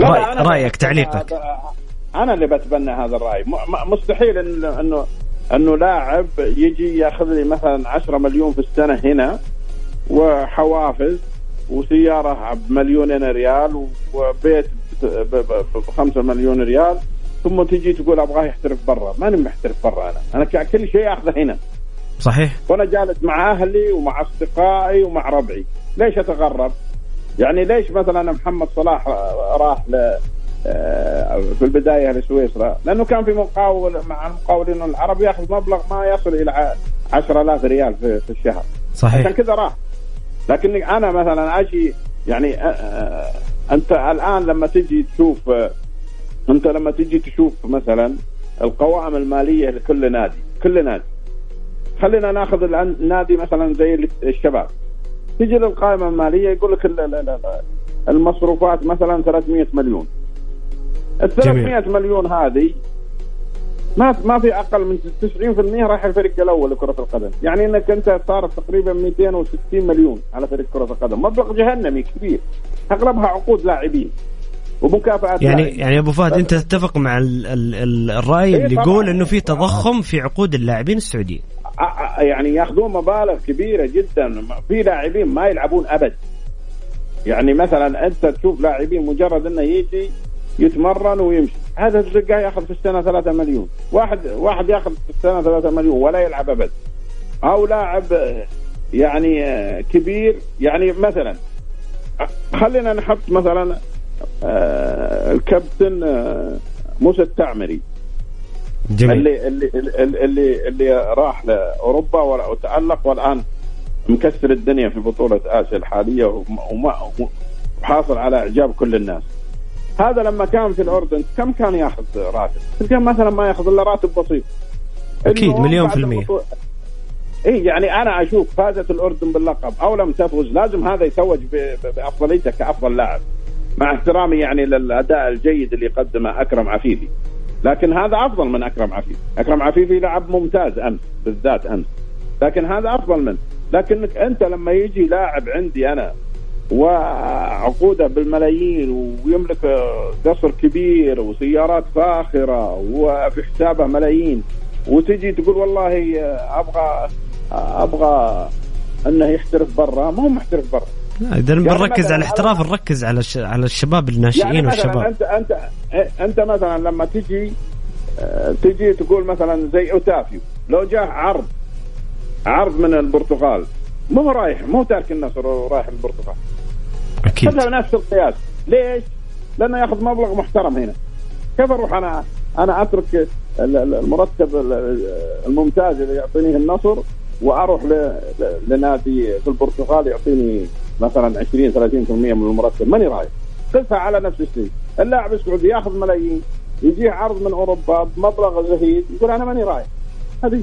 رأي رأيك تعليقك. أنا اللي بتبنى هذا الرأي. مستحيل انه انه إنه لاعب يجي ياخذ لي مثلا 10 مليون في السنة هنا وحوافز وسيارة بمليونين ريال وبيت ب 5 مليون ريال ثم تجي تقول أبغاه يحترف برا. ماني محترف برا أنا. أنا كل شيء أخذه هنا. صحيح. وأنا جالس مع أهلي ومع أصدقائي ومع ربعي. ليش أتغرب؟ يعني ليش مثلا محمد صلاح راح ل آه، في البداية لسويسرا؟ لأنه كان في مقاول مع المقاولين العرب يأخذ مبلغ ما يصل إلى 10000 ريال في, في الشهر. صحيح. عشان كذا راح. لكن أنا مثلا أجي يعني آه، آه، أنت الآن لما تجي تشوف انت لما تجي تشوف مثلا القوائم المالية لكل نادي كل نادي. خلينا ناخذ النادي مثلا زي الشباب. تجي للقائمة المالية يقول لك المصروفات مثلا 300 مليون. ال 300 مليون هذه ما ما في أقل من 90% رايح الفريق الأول لكرة القدم، يعني إنك أنت صار تقريبا 260 مليون على فريق كرة القدم، مبلغ جهنمي كبير. أغلبها عقود لاعبين. ومكافآت يعني لاعب. يعني أبو فهد أنت تتفق مع ال ال ال الرأي إيه اللي يقول إنه في تضخم في عقود اللاعبين السعوديين. يعني ياخذون مبالغ كبيرة جدا. في لاعبين ما يلعبون أبد. يعني مثلا أنت تشوف لاعبين مجرد إنه يجي يتمرن ويمشي. هذا الزقا ياخذ في السنة 3 مليون. واحد واحد ياخذ في السنة 3 مليون ولا يلعب أبد. أو لاعب يعني كبير. يعني مثلا خلينا نحط مثلا الكابتن آه، موسى التعمري جميل. اللي اللي اللي اللي راح لأوروبا وتألق والآن مكسر الدنيا في بطولة آسيا الحالية وحاصل على إعجاب كل الناس. هذا لما كان في الأردن كم كان ياخذ راتب؟ كان مثلا ما ياخذ إلا راتب بسيط. أكيد مليون في المية. اي يعني أنا أشوف فازت الأردن باللقب أو لم تفوز لازم هذا يتوج بافضليته كأفضل لاعب. مع احترامي يعني للأداء الجيد اللي قدمه أكرم عفيفي. لكن هذا أفضل من أكرم عفيفي، أكرم عفيفي لعب ممتاز أمس بالذات أمس. لكن هذا أفضل منه، لكنك أنت لما يجي لاعب عندي أنا وعقوده بالملايين ويملك قصر كبير وسيارات فاخرة وفي حسابه ملايين وتجي تقول والله أبغى أبغى إنه يحترف برا ما هو محترف برا إذا بنركز مثلاً على الاحتراف نركز على. على الشباب الناشئين يعني والشباب انت انت أنت مثلا لما تجي آه، تجي تقول مثلا زي أوتافيو لو جاء عرض عرض من البرتغال مو رايح مو تارك النصر ورايح البرتغال أكيد نفس القياس ليش؟ لأنه ياخذ مبلغ محترم هنا كيف أروح أنا أنا أترك ال- ال- المرتب ال- الممتاز اللي يعطينيه النصر وأروح لنادي في البرتغال يعطيني مثلا 20 30% من المرتب. ماني رايح قسها على نفس الشيء. اللاعب السعودي ياخذ ملايين يجيه عرض من أوروبا بمبلغ زهيد يقول أنا ماني رايح هذه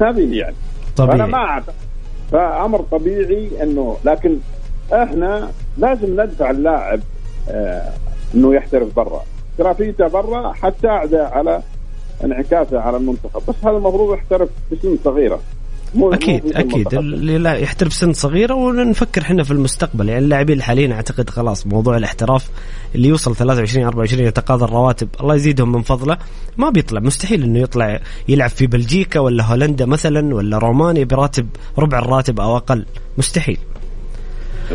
هذه يعني. أنا طبيعي ما اعتقد فأمر طبيعي إنه لكن إحنا لازم ندفع اللاعب آه إنه يحترف برا. احترافيته برا حتساعده على انعكاسه على المنتخب. بس هذا المفروض يحترف في سن صغيرة. مو مو أكيد سن أكيد. اللي لا يحترف سن صغيره ونفكر إحنا في المستقبل. يعني اللاعبين الحاليين أعتقد خلاص موضوع الاحتراف اللي يوصل 23 24 يتقاضى الرواتب الله يزيدهم من فضله ما بيطلع. مستحيل إنه يطلع يلعب في بلجيكا ولا هولندا مثلا ولا رومانيا براتب ربع الراتب أو أقل. مستحيل.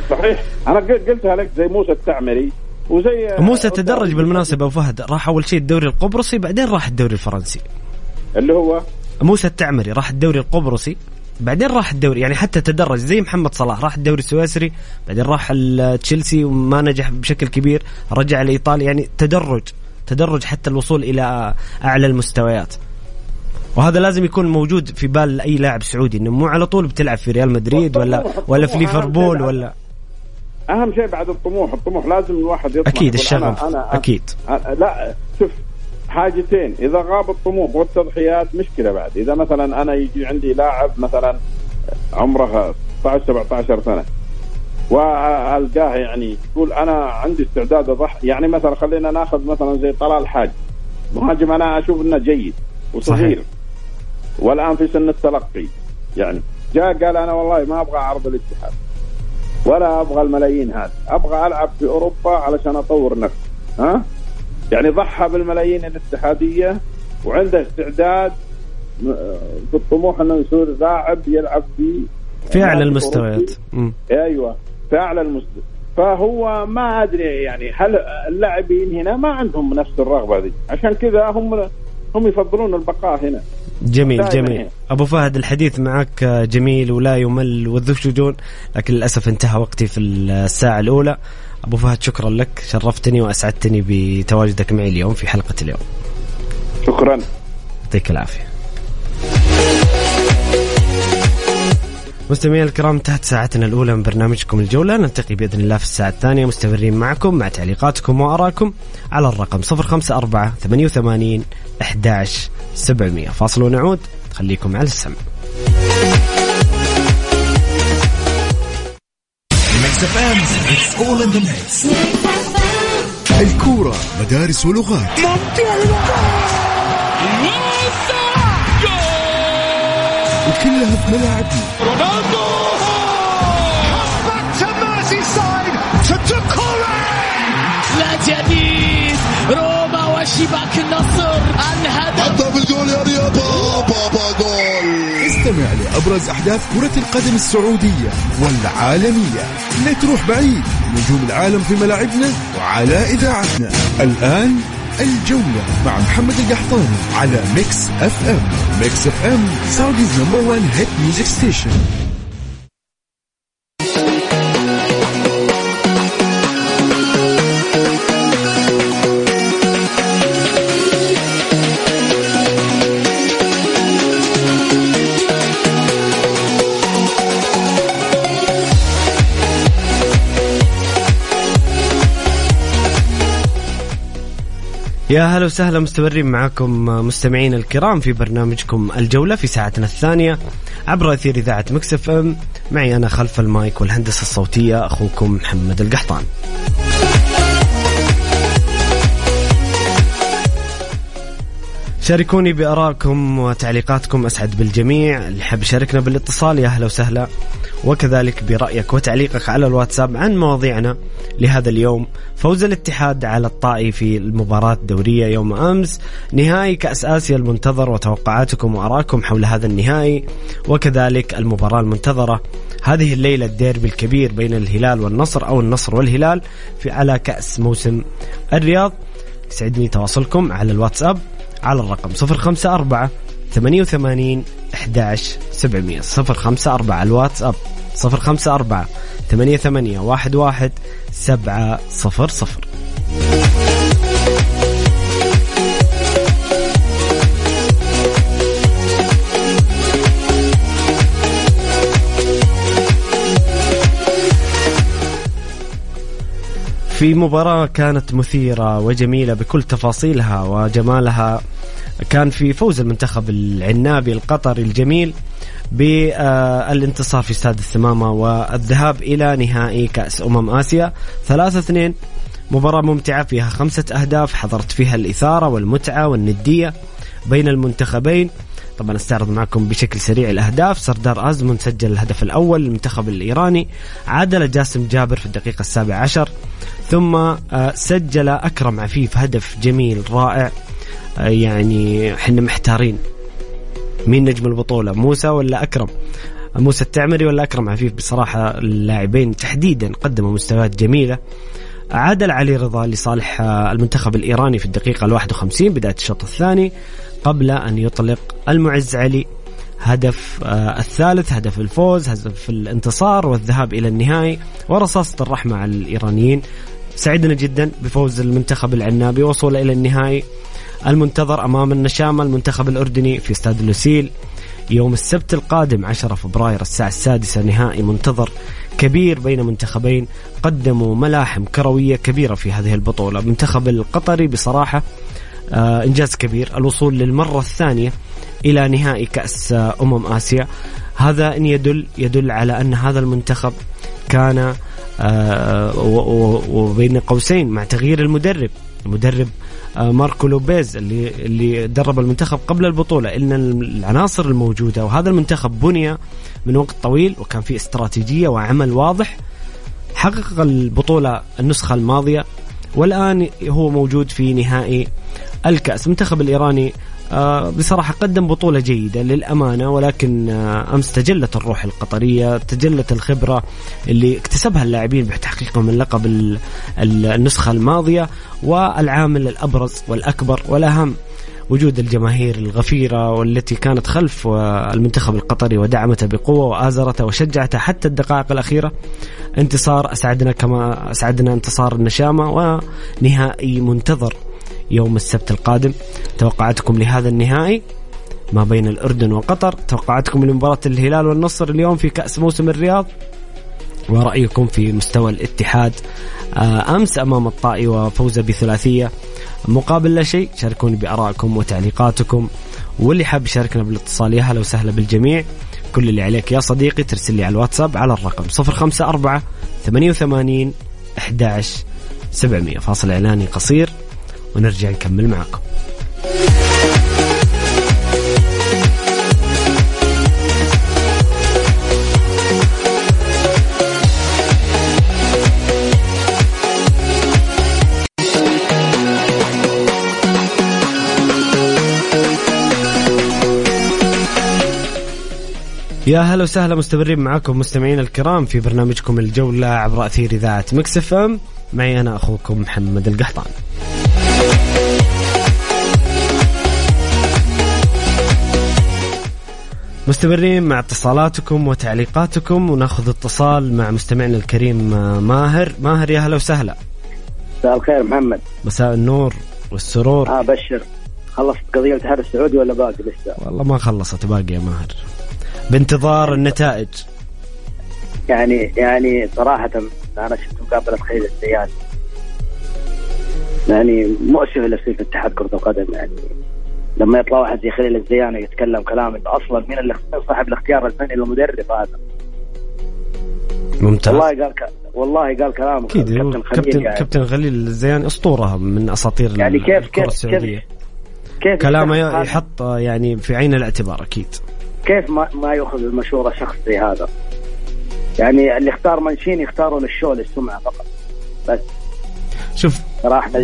صحيح. أنا قل- قلتها لك زي موسى التعمري وزي موسى تدرج بالمناسبة أبو فهد راح أول شيء الدوري القبرصي بعدين راح الدوري الفرنسي. اللي هو؟ موسى التعمري راح الدوري القبرصي بعدين راح الدوري يعني حتى تدرج زي محمد صلاح راح الدوري السويسري بعدين راح تشيلسي وما نجح بشكل كبير رجع لإيطاليا يعني تدرج تدرج حتى الوصول إلى أعلى المستويات. وهذا لازم يكون موجود في بال أي لاعب سعودي إنه مو على طول بتلعب في ريال مدريد ولا ولا في ليفربول ولا أهم شيء بعد الطموح الطموح لازم الواحد يطمح أكيد الشغف أنا- أنا- أكيد. لا شوف حاجتين. إذا غاب الطموح والتضحيات مشكلة بعد. إذا مثلا أنا يجي عندي لاعب مثلا عمره 16 17 سنة والقاه يعني يقول أنا عندي استعداد أضحي يعني مثلا خلينا نأخذ مثلا زي طلال حاج. مهاجم أنا أشوف إنه جيد وصغير. صحيح. والآن في سن التلقي يعني جاء قال أنا والله ما أبغى عرض الاتحاد ولا أبغى الملايين هذه. أبغى ألعب في أوروبا علشان أطور نفسي. ها؟ يعني ضحى بالملايين الاتحادية وعنده استعداد في الطموح إنه يصير لاعب يلعب في في اعلى المستويات. أيوه في اعلى المستوى فهو ما أدري يعني هل اللاعبين هنا ما عندهم نفس الرغبة دي. عشان كذا هم هم يفضلون البقاء هنا. جميل جميل. هنا. أبو فهد الحديث معك جميل ولا يمل والذو شجون لكن للأسف انتهى وقتي في الساعة الأولى. أبو فهد شكرا لك. شرفتني وأسعدتني بتواجدك معي اليوم في حلقة اليوم. شكرا. يعطيك العافية. مستمعينا الكرام انتهت ساعتنا الأولى من برنامجكم الجولة. نلتقي بإذن الله في الساعة الثانية. مستمرين معكم مع تعليقاتكم وآرائكم على الرقم 054 88 11 700 فاصل ونعود. خليكم على السمع. الكورة مدارس ولغات. وكلها في ملاعبنا لا جديد روما وشباك النصر الهدف في الجول يا رياض بابا جول استمع لأبرز أحداث كرة القدم السعودية والعالمية. لا تروح بعيد نجوم العالم في ملاعبنا وعلى إذاعتنا. الآن الجولة مع محمد القحطاني على Mix FM Mix FM Saudi's number 1 hit music station يا هلا وسهلا مستمرين معكم مستمعين الكرام في برنامجكم الجولة في ساعتنا الثانية عبر أثير إذاعة مكسف أم. معي أنا خلف المايك والهندسة الصوتية أخوكم محمد القحطان. شاركوني بارائكم وتعليقاتكم أسعد بالجميع. اللي حاب يشاركنا بالاتصال يا أهلا وسهلا. وكذلك برأيك وتعليقك على الواتساب عن مواضيعنا لهذا اليوم. فوز الاتحاد على الطائي في المباراة الدورية يوم أمس. نهائي كأس آسيا المنتظر وتوقعاتكم وارائكم حول هذا النهائي. وكذلك المباراة المنتظرة. هذه الليلة الديربي الكبير بين الهلال والنصر أو النصر والهلال في على كأس موسم الرياض. يسعدني تواصلكم على الواتساب. على الرقم 054 88 11 700 054 الواتساب. 054 88 11 700 في مباراة كانت مثيرة وجميلة بكل تفاصيلها وجمالها. كان في فوز المنتخب العنابي القطري الجميل بالانتصار في استاد الثمامة والذهاب إلى نهائي كأس أمم آسيا. 3-2 مباراة ممتعة فيها خمسة أهداف حضرت فيها الإثارة والمتعة والندية بين المنتخبين. طبعا استعرض معكم بشكل سريع الأهداف. سردار آزمون سجل الهدف الأول للمنتخب الإيراني عادل جاسم جابر في الدقيقة السابعة عشر. ثم آه، سجل أكرم عفيف هدف جميل رائع. آه، يعني إحنا محتارين مين نجم البطولة موسى ولا أكرم؟ موسى التعمري ولا أكرم عفيف؟ بصراحة اللاعبين تحديدا قدموا مستويات جميلة. عادل علي رضا لصالح آه، المنتخب الإيراني في الدقيقة ال 51 بداية الشوط الثاني قبل أن يطلق المعز علي. هدف آه الثالث هدف الفوز هدف الانتصار والذهاب إلى النهائي ورصاصة الرحمة على الإيرانيين. سعدنا جدا بفوز المنتخب العنابي وصوله إلى النهائي المنتظر أمام النشامة المنتخب الأردني في استاد لوسيل يوم السبت القادم 10 فبراير الساعة السادسة نهائي منتظر كبير بين منتخبين قدموا ملاحم كروية كبيرة في هذه البطولة. المنتخب القطري بصراحة آه إنجاز كبير. الوصول للمرة الثانية إلى نهائي كأس آه أمم آسيا. هذا إن يدل يدل على أن هذا المنتخب كان وبين قوسين مع تغيير المدرب المدرب آه، ماركو لوبيز اللي اللي درب المنتخب قبل البطولة ان العناصر الموجودة وهذا المنتخب بني من وقت طويل وكان في استراتيجية وعمل واضح حقق البطولة النسخة الماضية والآن هو موجود في نهائي الكأس. المنتخب الإيراني آه بصراحة قدم بطولة جيدة للأمانة ولكن آه أمس تجلت الروح القطرية تجلت الخبرة اللي اكتسبها اللاعبين بتحقيقهم اللقب النسخة الماضية والعامل الأبرز والأكبر والأهم وجود الجماهير الغفيرة والتي كانت خلف آه، المنتخب القطري ودعمته بقوة وآزرته وشجعته حتى الدقائق الأخيرة. انتصار أسعدنا كما أسعدنا انتصار النشامة ونهائي منتظر. يوم السبت القادم. توقعاتكم لهذا النهائي ما بين الأردن وقطر. توقعاتكم لمباراة الهلال والنصر اليوم في كأس موسم الرياض. ورأيكم في مستوى الاتحاد آه، أمس أمام الطائي وفوزه بثلاثية. مقابل لا شيء شاركوني بآرائكم وتعليقاتكم. واللي حاب يشاركنا بالاتصال يا هلا وسهلا بالجميع. كل اللي عليك يا صديقي ترسل لي على الواتساب على الرقم 054 88 11 700 فاصل إعلاني قصير. ونرجع نكمل معكم يا هلا وسهلا مستمرين معكم مستمعين الكرام في برنامجكم الجولة عبر أثير إذاعة مكسف أم. معي أنا أخوكم محمد القحطان مستمرين مع اتصالاتكم وتعليقاتكم وناخذ اتصال مع مستمعنا الكريم آه، ماهر. ماهر يا هلا وسهلا. مساء الخير محمد. مساء النور والسرور. آه بشر. خلصت قضية الاتحاد السعودي ولا باقي لسه؟ والله ما خلصت باقي يا ماهر. بانتظار النتائج. يعني يعني صراحة أنا شفت مقابلة خليل الزيان يعني مؤسف اللي يصير في اتحاد كرة القدم يعني لما يطلع واحد زي خليل الزياني يتكلم كلام إنه أصلا مين اللي صاحب الاختيار الفني للمدرب هذا؟ ممتاز. والله قال ك... والله قال كلام أكيد. كابتن خليل كابتن, يعني. كابتن خليل الزياني أسطورة من أساطير يعني كيف كيف كيف كيف كلامه يحط يعني في عين الاعتبار أكيد. كيف ما ما يأخذ المشورة شخص زي هذا؟ يعني اللي اختار منشين يختاروا للشو للسمعة فقط. بس. شوف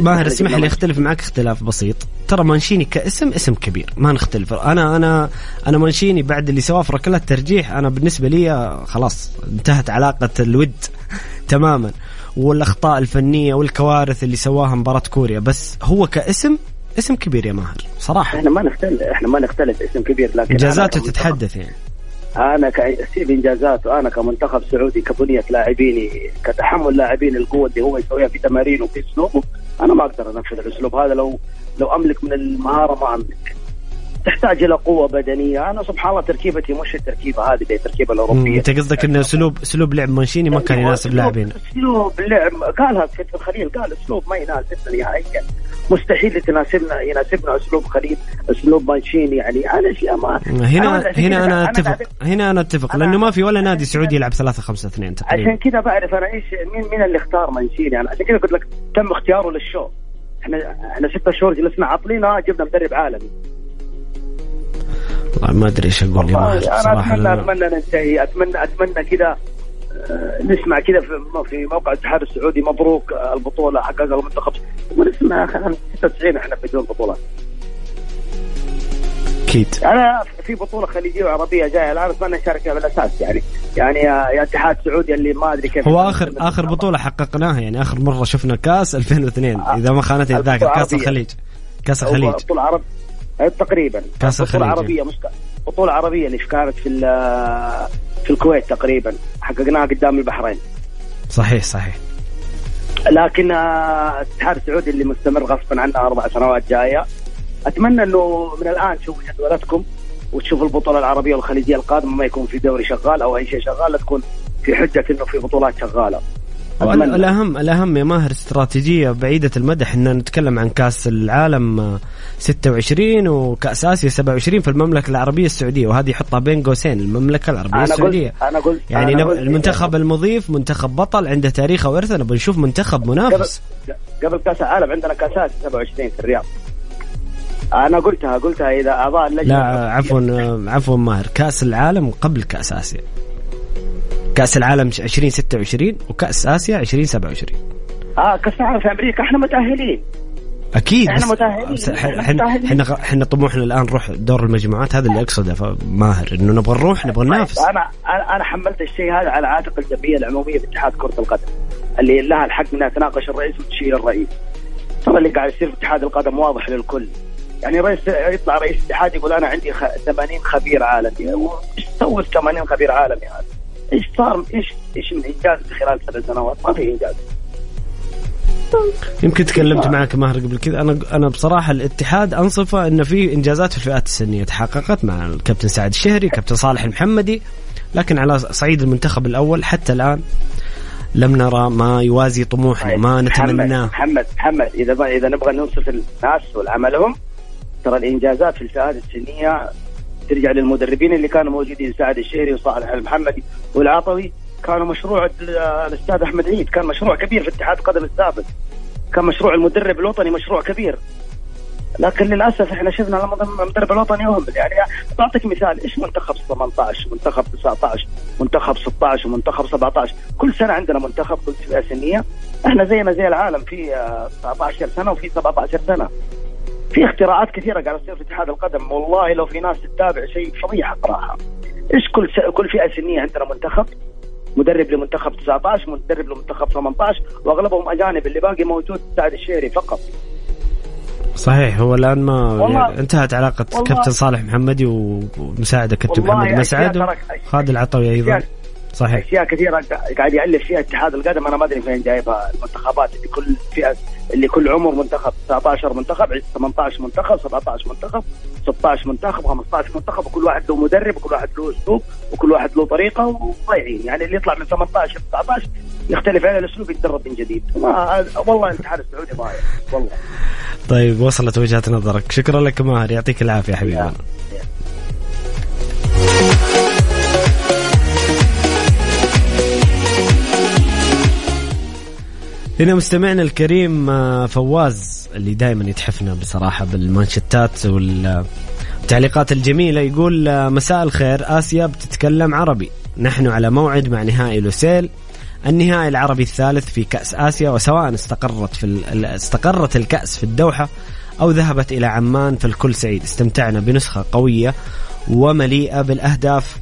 ماهر اسمح لي اختلف معك اختلاف بسيط. ترى مانشيني كاسم اسم كبير ما نختلف. أنا أنا أنا مانشيني بعد اللي سواه في ركلات ترجيح أنا بالنسبة لي خلاص انتهت علاقة الود تماما. والأخطاء الفنية والكوارث اللي سواها مباراة كوريا. بس هو كاسم اسم كبير يا ماهر صراحة. إحنا ما نختلف إحنا ما نختلف اسم كبير لكن كمنتخب- تتحدث يعني. أنا كسيب إنجازاته أنا كمنتخب سعودي كبنية لاعبيني كتحمل لاعبين القوة اللي هو يسويها في تمارينه وفي أسلوبه أنا ما أقدر أنفذ الأسلوب هذا لو لو أملك من المهارة ما أملك. تحتاج إلى قوة بدنية. أنا سبحان الله تركيبتي مش التركيبة هذه زي التركيبة الأوروبية. أنت قصدك ان اسلوب أسلوب لعب مانشيني ما كان يناسب أسلوب- لاعبين. أسلوب لعب قالها سيد الخليل قال أسلوب ما يناسبنا نهائيا. مستحيل تناسبنا يناسبنا أسلوب خليل أسلوب مانشيني يعني. أنا اشياء ما هنا عشان هنا كذا. أنا اتفق هنا أنا أتفق لأنه ما في ولا نادي سعودي يلعب 3 5 2 عشان تقريبا كذا بعرف أنا إيش مين مين اللي اختار مانشيني؟ يعني عشان كذا قلت لك تم اختياره للشو. إحنا إحنا ستة شهور جلسنا عاطلين جبنا مدرب عالمي. والله ما أدري إيش أقول يا ماهر أنا اتمنى أتمنى ننتهي اتمنى أتمنى كذا آه، نسمع كذا في في موقع الاتحاد السعودي. مبروك آه، البطولة حققها المنتخب ونسمع يا أخي أنا 96 إحنا بدون بطولات أكيد. أنا في بطولة خليجية وعربية جاية الآن اتمنى نشارك فيها بالأساس يعني. يعني يا يا اتحاد سعودي اللي ما أدري كيف هو اخر آخر بطولة حققناها يعني آخر مرة شفنا كأس 2002 آه. إذا ما خانتني الذاكره كأس. الخليج. كأس الخليج. بطولة عرب آه، تقريبا. كأس بطوله الخليج. عربيه مش بطوله عربيه اللي كانت في في الكويت تقريبا. حققناها قدام البحرين. صحيح صحيح. لكن آه، الاتحاد السعودي اللي مستمر غصبا عنه أربع سنوات جاية. أتمنى إنه من الآن تشوفوا جدولتكم وتشوفوا البطولة العربية والخليجية القادمة ما يكون في دوري شغال أو أي شيء شغال لا تكون في حجة إنه في بطولات شغالة. الاهم الأهم يا ماهر استراتيجية بعيدة المدى إحنا نتكلم عن كأس العالم آه، 26 وكأس آسيا 27 في المملكة العربية السعودية وهذه يحطها بين قوسين المملكة العربية قلت السعودية. أنا قلت يعني أنا. قلت- المنتخب المضيف منتخب بطل عنده تاريخ وارث نبغى نشوف منتخب قبل منافس. قبل كأس العالم عندنا كاسات 27 في الرياض. أنا قلتها قلتها إذا اعضاء اللجنة. لا عفوا عفوا ماهر. كأس العالم قبل كأس آسيا. كأس العالم 2026 وكأس آسيا 2027 آه كأس العالم في أمريكا إحنا متأهلين. أكيد إحنا متأهلين. إحنا إحنا طموحنا الآن نروح دور المجموعات هذا اللي أقصده ف- ماهر إنه نبغى نروح نبغى ننافس. أنا أنا حملت الشيء هذا على عاتق الجمعية العمومية في اتحاد كرة القدم اللي لها الحق إنها تناقش الرئيس وتشيل الرئيس. ترى اللي قاعد يصير في اتحاد القدم واضح للكل. يعني رئيس يطلع رئيس اتحاد يقول أنا عندي خ... 80 خبير عالمي. إيش سوى 80 خبير عالمي هذا؟ إيش صار؟ إيش إيش من انجاز في خلال سبع سنوات؟ ما في إنجاز. يمكن تكلمت معك ماهر قبل كذا. أنا أنا بصراحة الاتحاد أنصفه انه في إنجازات في الفئات السنية تحققت مع الكابتن سعد الشهري كابتن صالح المحمدي. لكن على صعيد المنتخب الأول حتى الآن لم نرى ما يوازي طموحنا ما نتمناه. محمد محمد إذا بقى إذا نبغى نوصف الناس والعملهم ترى الإنجازات في الفئات السنية ترجع للمدربين اللي كانوا موجودين سعد الشهري وصالح المحمدي والعطوي. كانوا مشروع ال- الأستاذ أحمد عيد. كان مشروع كبير في اتحاد القدم السابق. كان مشروع المدرب الوطني مشروع كبير. لكن للأسف إحنا شفنا المدرب الوطني يهمل يعني بعطيك مثال إيش منتخب 18 منتخب 19 منتخب 16 ومنتخب 17 كل سنة عندنا منتخب كل سنيه إحنا زينا زي العالم في آه، 19 سنة وفي 17 سنة. في اختراعات كثيرة قاعدة تصير في اتحاد القدم. والله لو في ناس تتابع شيء فضيحة صراحة إيش كل س... كل فئة سنية عندنا منتخب؟ مدرب لمنتخب 19 مدرب لمنتخب 18 وأغلبهم أجانب. اللي باقي موجود سعد الشهري فقط. صحيح هو الآن ما يعني انتهت علاقة كابتن صالح محمدي ومساعده كابتن محمد. مسعد وخالد العطوي أيضا. صحيح. أشياء كثيرة قا- قاعد يالف فيها اتحاد القدم. أنا ما أدري فين جايبها المنتخبات. اللي كل فئة اللي كل عمر منتخب 19 منتخب 18 منتخب 17 منتخب 16 منتخب 15 منتخب وكل واحد له مدرب وكل واحد له أسلوب وكل واحد له طريقة وضايعين يعني اللي يطلع من 18 ل 19 يختلف عليه الأسلوب يتدرب من جديد. ما والله الاتحاد السعودي ضايع والله. طيب وصلت وجهة نظرك. شكرا لك ماهر. يعطيك العافية حبيبي. هنا مستمعنا الكريم آه، فواز اللي دائما يتحفنا بصراحة بالمانشتات والتعليقات الجميلة يقول مساء الخير آسيا بتتكلم عربي. نحن على موعد مع نهائي لوسيل النهائي العربي الثالث في كأس آسيا وسواء استقرت في استقرت الكأس في الدوحة أو ذهبت إلى عمان فالكل سعيد. استمتعنا بنسخة قوية ومليئة بالأهداف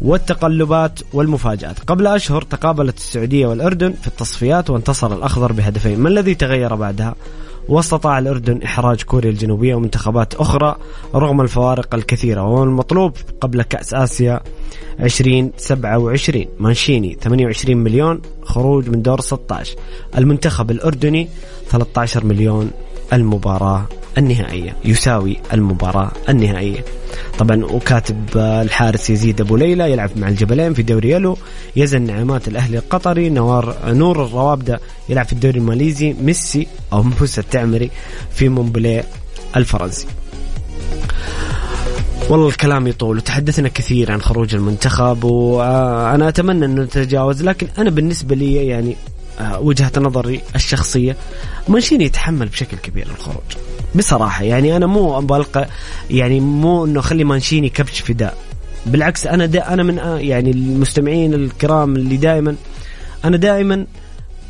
والتقلبات والمفاجآت. قبل أشهر تقابلت السعودية والأردن في التصفيات وانتصر الأخضر بهدفين. ما الذي تغير بعدها؟ واستطاع الأردن إحراج كوريا الجنوبية ومنتخبات أخرى رغم الفوارق الكثيرة وهو المطلوب قبل كأس آسيا 2027 مانشيني 28 مليون خروج من دور 16 المنتخب الأردني 13 مليون. المباراة النهائية يساوي المباراة النهائية. طبعا وكاتب الحارس يزيد أبو ليلى يلعب مع الجبلين في دوري يلو. يزن نعمات الأهلي القطري. نوار نور الروابدة يلعب في الدوري الماليزي. ميسي أو موسى التعمري في مونبلي الفرنسي. والله الكلام يطول وتحدثنا كثير عن خروج المنتخب وأنا أتمنى أنه نتجاوز لكن أنا بالنسبة لي يعني آه، وجهة نظري الشخصية مانشيني يتحمل بشكل كبير الخروج. بصراحة يعني أنا مو بلقى يعني مو إنه خلي مانشيني كبش فداء بالعكس أنا دا أنا من آه، يعني المستمعين الكرام اللي دائما أنا دائما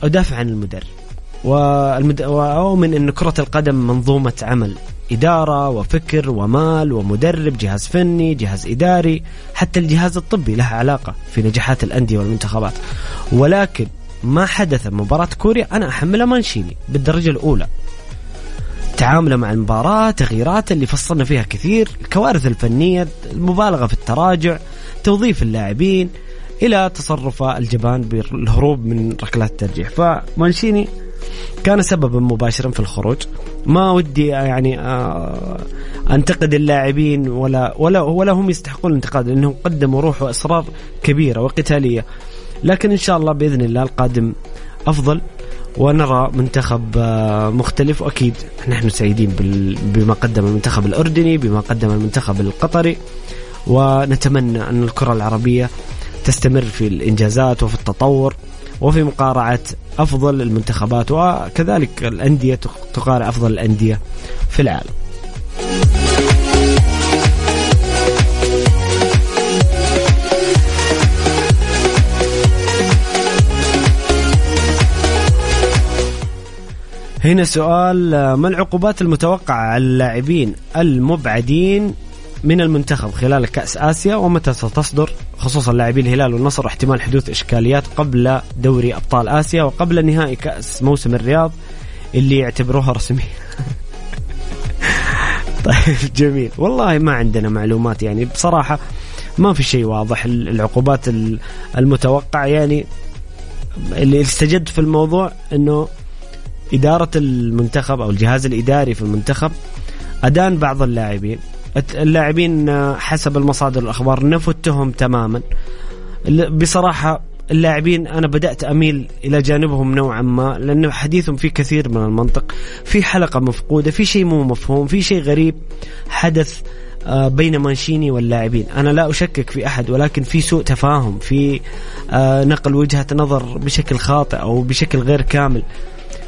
أدافع عن المدرب. وأؤمن إن كرة القدم منظومة عمل إدارة وفكر ومال ومدرب جهاز فني جهاز إداري حتى الجهاز الطبي له علاقة في نجاحات الأندية والمنتخبات. ولكن ما حدث مباراة كوريا أنا أحملها مانشيني بالدرجة الأولى. تعامله مع المباراة تغييرات اللي فصلنا فيها كثير الكوارث الفنية المبالغة في التراجع توظيف اللاعبين إلى تصرف الجبان بالهروب من ركلات الترجيح. فمانشيني كان سببا مباشرا في الخروج. ما ودي يعني آه، أنتقد اللاعبين ولا ولا ولا هم يستحقون الانتقاد لأنهم قدموا روح واصرار كبيرة وقتالية. لكن إن شاء الله بإذن الله القادم أفضل. ونرى منتخب آه، مختلف. وأكيد نحن سعيدين بما قدم المنتخب الأردني بما قدم المنتخب القطري. ونتمنى أن الكرة العربية تستمر في الإنجازات وفي التطور وفي مقارعة أفضل المنتخبات وكذلك الأندية تقارع أفضل الأندية في العالم. هنا سؤال ما العقوبات المتوقعة على اللاعبين المبعدين من المنتخب خلال كأس آسيا ومتى ستصدر؟ خصوصا لاعبي الهلال والنصر احتمال حدوث إشكاليات قبل دوري أبطال آسيا وقبل نهائي كأس موسم الرياض اللي يعتبروها رسمية. طيب جميل. والله ما عندنا معلومات يعني. بصراحة ما في شيء واضح العقوبات المتوقع يعني. اللي استجد في الموضوع إنه إدارة المنتخب أو الجهاز الإداري في المنتخب أدان بعض اللاعبين. اللاعبين حسب المصادر الأخبار نفوا التهم تماما بصراحة اللاعبين أنا بدأت أميل إلى جانبهم نوعا ما لأنه حديثهم فيه كثير من المنطق. في حلقة مفقودة في شيء مو مفهوم في شيء غريب حدث آه، بين مانشيني واللاعبين. أنا لا أشكك في أحد ولكن في سوء تفاهم في آه، نقل وجهة نظر بشكل خاطئ أو بشكل غير كامل.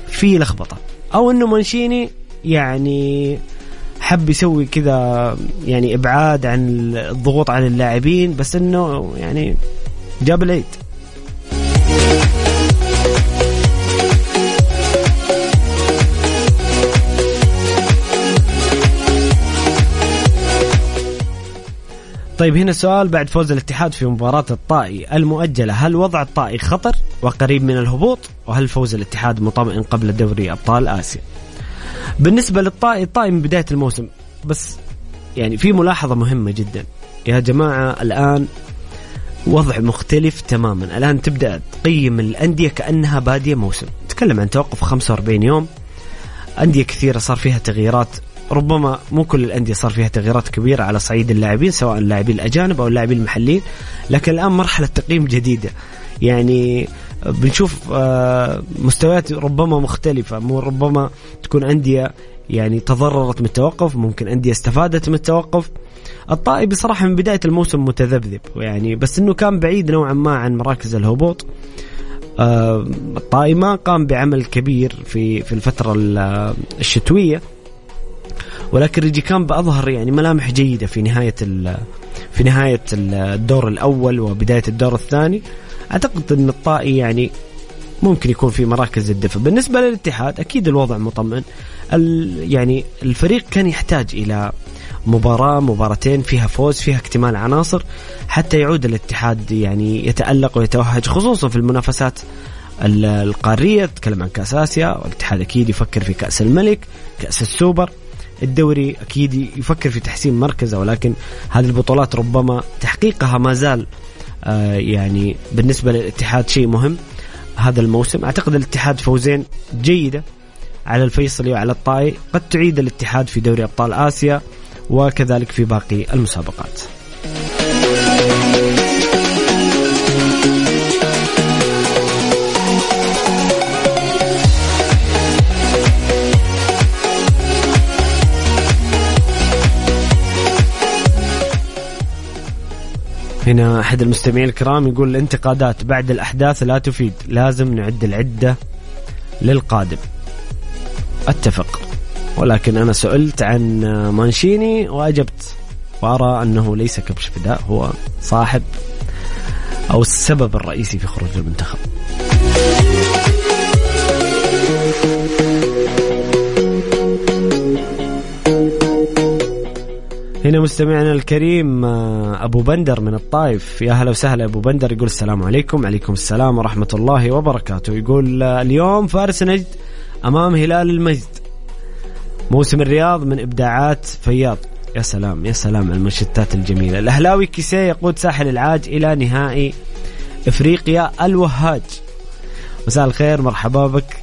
في لخبطة. أو إنه مانشيني يعني حب يسوي كذا يعني إبعاد عن الضغوط على اللاعبين بس إنه يعني جاب العيد. طيب هنا سؤال بعد فوز الاتحاد في مباراة الطائي المؤجلة. هل وضع الطائي خطر وقريب من الهبوط؟ وهل فوز الاتحاد مطمئن قبل دوري أبطال آسيا؟ بالنسبة للطائي الطائي من بداية الموسم بس يعني في ملاحظة مهمة جدا. يا جماعة الآن وضع مختلف تماما. الآن تبدأ تقيم الأندية كأنها بادية موسم. تكلم عن توقف 45 يوم. أندية كثيرة صار فيها تغييرات ربما مو كل الأندية صار فيها تغييرات كبيرة على صعيد اللاعبين سواء اللاعبين الأجانب أو اللاعبين المحليين لكن الآن مرحلة تقييم جديدة. يعني بنشوف آه، مستويات ربما مختلفة مو ربما تكون أندية يعني تضررت من التوقف ممكن أندية استفادت من التوقف. الطائي بصراحة من بداية الموسم متذبذب يعني بس أنه كان بعيد نوعا ما عن مراكز الهبوط. آه، الطائي ما قام بعمل كبير في في الفترة الشتوية. ولكن ريجي كامب أظهر يعني ملامح جيدة في نهاية في نهاية الدور الأول وبداية الدور الثاني. أعتقد إن الطائي يعني ممكن يكون في مراكز الدفع بالنسبة للاتحاد أكيد الوضع مطمئن. يعني الفريق كان يحتاج إلى مباراة مباراتين فيها فوز فيها اكتمال عناصر حتى يعود الاتحاد يعني يتألق ويتوهج خصوصا في المنافسات القارية. تكلم عن كأس آسيا والاتحاد أكيد يفكر في كأس الملك كأس السوبر. الدوري أكيد يفكر في تحسين مركزه ولكن هذه البطولات ربما تحقيقها ما زال آه يعني بالنسبة للاتحاد شيء مهم. هذا الموسم أعتقد الاتحاد فوزين جيدة على الفيصلي وعلى الطائي قد تعيد الاتحاد في دوري أبطال آسيا وكذلك في باقي المسابقات. هنا أحد المستمعين الكرام يقول الانتقادات بعد الأحداث لا تفيد لازم نعد العدة للقادم. أتفق. ولكن أنا سئلت عن مانشيني وأجبت. وأرى أنه ليس كبش فداء هو صاحب أو السبب الرئيسي في خروج المنتخب. هنا مستمعنا الكريم آه، أبو بندر من الطائف. يا هلا وسهلا أبو بندر يقول السلام عليكم. عليكم السلام ورحمة الله وبركاته. يقول آه، اليوم فارس نجد أمام هلال المجد. موسم الرياض من إبداعات فياض. يا سلام يا سلام على المنشتات الجميلة. الأهلاوي كيسيه يقود ساحل العاج إلى نهائي إفريقيا الوهاج. مساء الخير مرحبا بك.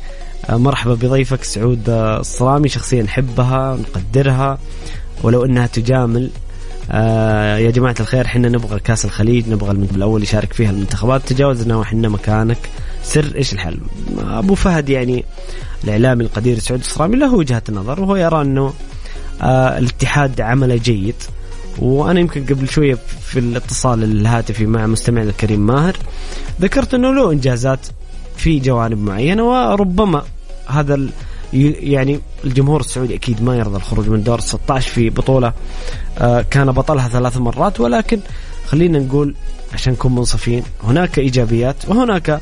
آه، مرحبا بضيفك سعود الصرامي. شخصيا نحبها نقدرها. ولو إنها تجامل آه يا جماعة الخير حنا نبغى كاس الخليج نبغى المنتخب الأول يشارك فيها المنتخبات. تجاوزنا وحنا مكانك. سر إيش الحل؟ أبو فهد يعني الإعلامي القدير سعود الصرامي له وجهة نظر وهو يرى أنه آه الاتحاد عمله جيد. وأنا يمكن قبل شوية في الاتصال الهاتفي مع مستمعنا الكريم ماهر ذكرت إنه له إنجازات في جوانب معينة وربما هذا يعني الجمهور السعودي أكيد ما يرضى الخروج من دور 16 في بطولة آه، كان بطلها ثلاث مرات ولكن خلينا نقول عشان نكون منصفين هناك إيجابيات وهناك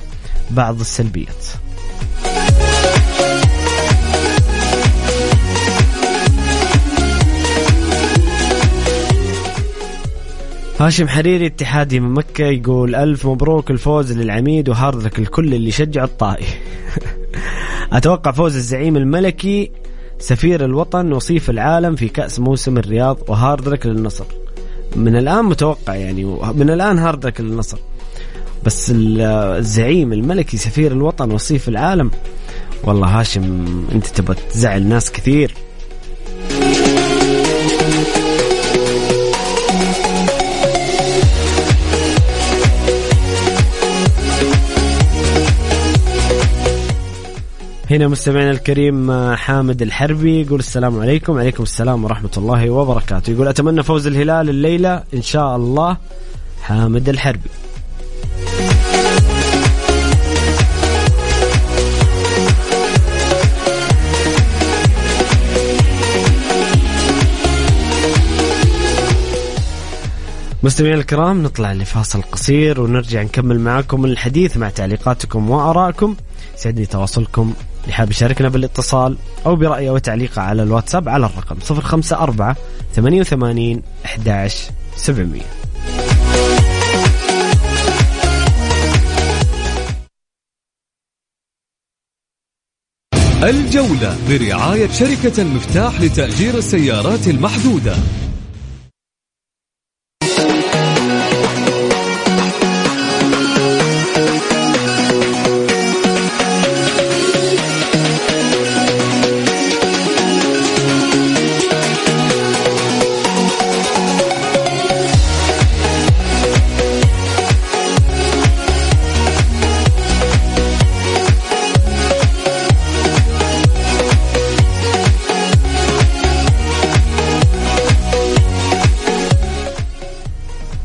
بعض السلبيات. هاشم حريري اتحادي من مكة يقول ألف مبروك الفوز للعميد وهارد لك الكل اللي يشجع الطائي أتوقع فوز الزعيم الملكي سفير الوطن وصيف العالم في كأس موسم الرياض وهاردرك للنصر. من الآن متوقع يعني من الآن هاردرك للنصر. بس الزعيم الملكي سفير الوطن وصيف العالم والله هاشم أنت تبغى تزعل ناس كثير. هنا مستمعنا الكريم آه، حامد الحربي يقول السلام عليكم. عليكم السلام ورحمة الله وبركاته. يقول أتمنى فوز الهلال الليلة إن شاء الله. حامد الحربي. مستمعينا الكرام نطلع لفاصل قصير ونرجع نكمل معكم الحديث مع تعليقاتكم وآرائكم. سعدني تواصلكم. اللي حاب يشاركنا بالاتصال أو برأيه أو تعليقه على الواتساب على الرقم 054 88 11 700 الجولة برعاية شركة المفتاح لتأجير السيارات المحدودة.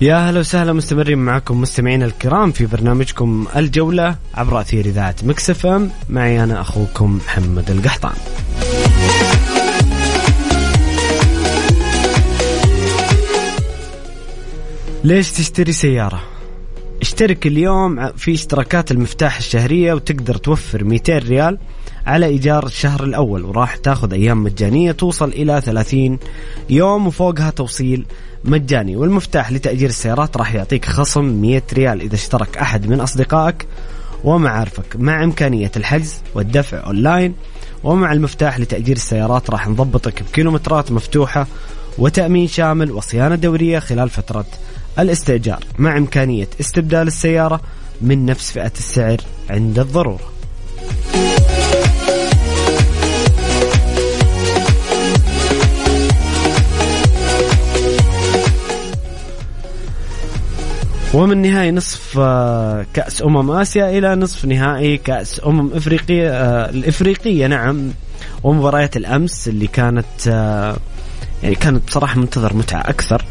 يا هلا وسهلا مستمرين معكم مستمعينا الكرام في برنامجكم الجولة عبر أثير إذاعة مكسف أم معي أنا أخوكم محمد القحطان ليش تشتري سيارة؟ اشترك اليوم في اشتراكات المفتاح الشهرية وتقدر توفر 200 ريال على إيجار الشهر الأول وراح تاخذ أيام مجانية توصل إلى 30 يوم وفوقها توصيل مجاني. والمفتاح لتأجير السيارات راح يعطيك خصم 100 ريال إذا اشترك أحد من أصدقائك ومعارفك. مع إمكانية الحجز والدفع أونلاين ومع المفتاح لتأجير السيارات راح نضبطك بكيلومترات مفتوحة وتأمين شامل وصيانة دورية خلال فترة الاستئجار. مع إمكانية استبدال السيارة من نفس فئة السعر عند الضرورة. ومن نهائي نصف آه، كأس أمم آسيا إلى نصف نهائي كأس أمم إفريقيا آه، الإفريقية نعم. ومباريات الأمس اللي كانت آه، يعني كانت بصراحة منتظر متعة أكثر.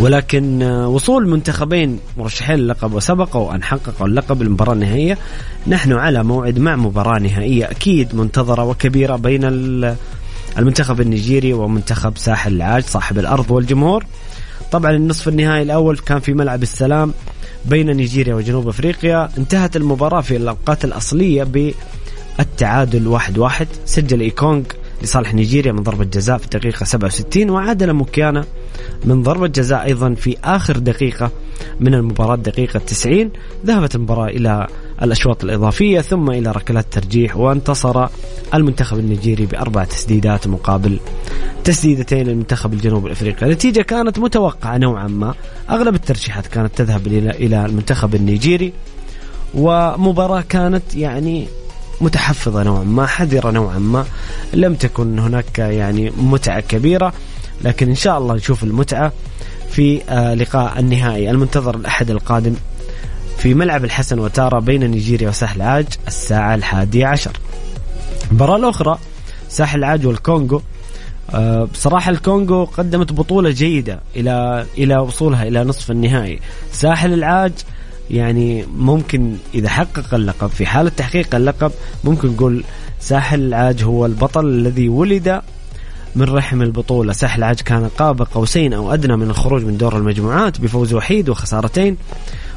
ولكن وصول منتخبين مرشحين للقب وسبقوا أن حققوا اللقب المباراة النهائية نحن على موعد مع مباراة نهائية أكيد منتظرة وكبيرة بين المنتخب النيجيري ومنتخب ساحل العاج صاحب الأرض والجمهور. طبعا النصف النهائي الأول كان في ملعب السلام بين نيجيريا وجنوب أفريقيا. انتهت المباراة في الأوقات الأصلية بالتعادل واحد واحد. سجل إيكونغ لصالح نيجيريا من ضربة جزاء في الدقيقة 67 وعادل موكيانا من ضربة جزاء أيضا في آخر دقيقة من المباراة دقيقة 90 ذهبت المباراة إلى الأشواط الإضافية ثم إلى ركلات ترجيح وانتصر المنتخب النيجيري بأربع تسديدات مقابل تسديدتين للمنتخب الجنوب الأفريقي، النتيجه كانت متوقعة نوعا ما، أغلب الترشيحات كانت تذهب إلى المنتخب النيجيري ومباراة كانت يعني متحفظة نوعا ما، حذرة نوعا ما، لم تكن هناك يعني متعة كبيرة، لكن إن شاء الله نشوف المتعة في آه، لقاء النهائي المنتظر الأحد القادم في ملعب الحسن وتارا بين نيجيريا وساحل عاج الساعة الحادية عشر. المباراة الأخرى ساحل العاج والكونغو. آه، بصراحة الكونغو قدمت بطولة جيدة إلى إلى وصولها إلى نصف النهائي. ساحل العاج يعني ممكن إذا حقق اللقب في حالة تحقيق اللقب ممكن نقول ساحل العاج هو البطل الذي ولد من رحم البطولة. ساحل العاج كان قاب قوسين أو أدنى من الخروج من دور المجموعات بفوز وحيد وخسارتين.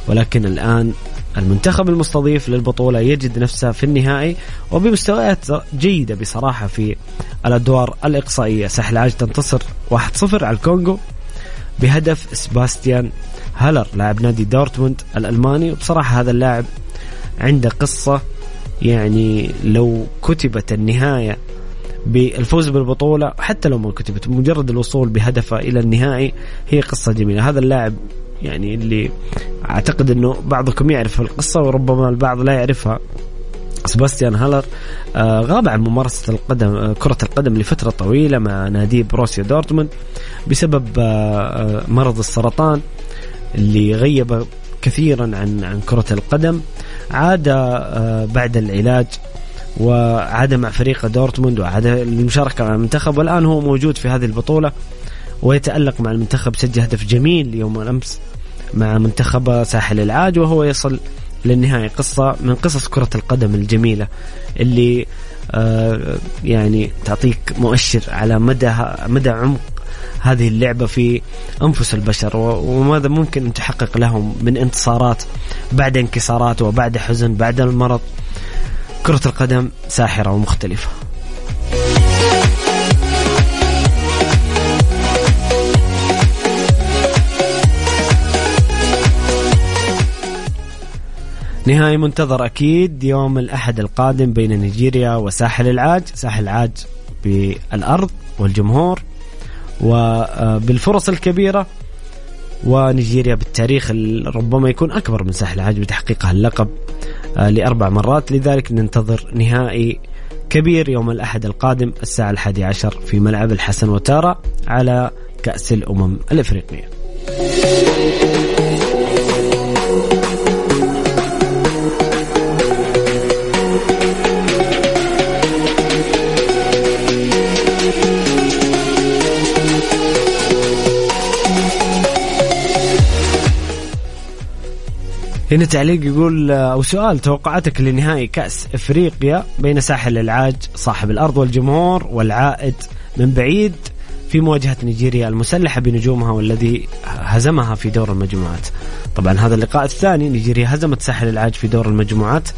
ولكن الآن المنتخب المستضيف للبطولة يجد نفسه في النهائي وبمستويات جيدة بصراحة في الأدوار الإقصائية. ساحل عاج تنتصر 1-0 على الكونغو بهدف سباستيان هالر لاعب نادي دورتموند الألماني. وبصراحة هذا اللاعب عنده قصة يعني لو كتبت النهاية بالفوز بالبطولة حتى لو ما كتبت مجرد الوصول بهدفه إلى النهائي هي قصة جميلة. هذا اللاعب يعني اللي أعتقد إنه بعضكم يعرف القصة وربما البعض لا يعرفها. سباستيان هالر آه غاب عن ممارسة القدم آه كرة القدم لفترة طويلة مع نادي بروسيا دورتموند بسبب آه, مرض السرطان اللي غيب كثيرا عن عن كرة القدم. عاد بعد العلاج وعاد مع فريق دورتموند وعاد للمشاركة مع المنتخب والآن هو موجود في هذه البطولة. ويتألق مع المنتخب سجل هدف جميل يوم الأمس مع منتخب ساحل العاج وهو يصل للنهاية قصة من قصص كرة القدم الجميلة اللي آه يعني تعطيك مؤشر على مدى مدى عمق هذه اللعبة في أنفس البشر وماذا ممكن أن تحقق لهم من انتصارات بعد انكسارات وبعد حزن بعد المرض. كرة القدم ساحرة ومختلفة. نهائي منتظر أكيد يوم الأحد القادم بين نيجيريا وساحل العاج. ساحل العاج بالأرض والجمهور وبالفرص الكبيرة ونيجيريا بالتاريخ ربما يكون أكبر من ساحل العاج بتحقيقها اللقب آه، لأربع مرات. لذلك ننتظر نهائي كبير يوم الأحد القادم الساعة الحادي عشر في ملعب الحسن وتارا على كأس الأمم الإفريقية. هنا تعليق يقول أو سؤال توقعاتك لنهائي كأس إفريقيا بين ساحل العاج صاحب الأرض والجمهور والعائد من بعيد في مواجهة نيجيريا المسلحة بنجومها والذي هزمها في دور المجموعات. طبعا هذا اللقاء الثاني نيجيريا هزمت ساحل العاج في دور المجموعات.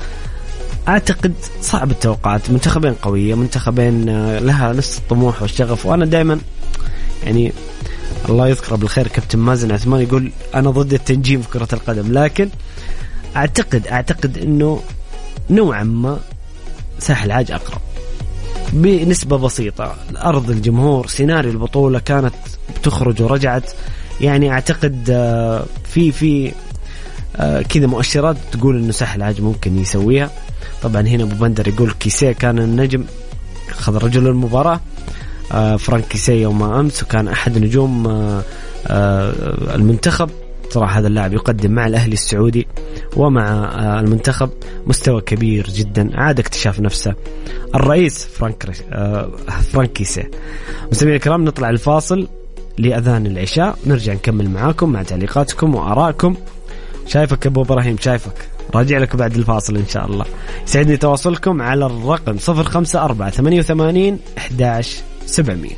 أعتقد صعب التوقعات منتخبين قويه منتخبين آه، لها نفس الطموح والشغف. وأنا دائما يعني الله يذكره بالخير كابتن مازن عثمان يقول أنا ضد التنجيم في كرة القدم لكن اعتقد أعتقد إنه نوعا ما ساحل عاج أقرب. بنسبة بسيطة. ارض الجمهور سيناريو البطولة كانت بتخرج ورجعت. يعني أعتقد آه، في في آه، كذا مؤشرات تقول إنه ساحل عاج ممكن يسويها. طبعا هنا أبو بندر يقول كيسيه كان النجم أخذ رجل المباراه آه، فرانك كيسيه يوم أمس وكان أحد نجوم المنتخب. صراحة هذا اللاعب يقدم مع الأهلي السعودي ومع آه، المنتخب مستوى كبير جدا. عاد اكتشاف نفسه. الرئيس فرانك آه، فرانك كيسيه. مستمعينا الكرام نطلع الفاصل لأذان العشاء. نرجع نكمل معاكم مع تعليقاتكم وآرائكم. شايفك أبو إبراهيم؟ شايفك. راجع لك بعد الفاصل إن شاء الله. يسعدني تواصلكم على الرقم 054 88 11 700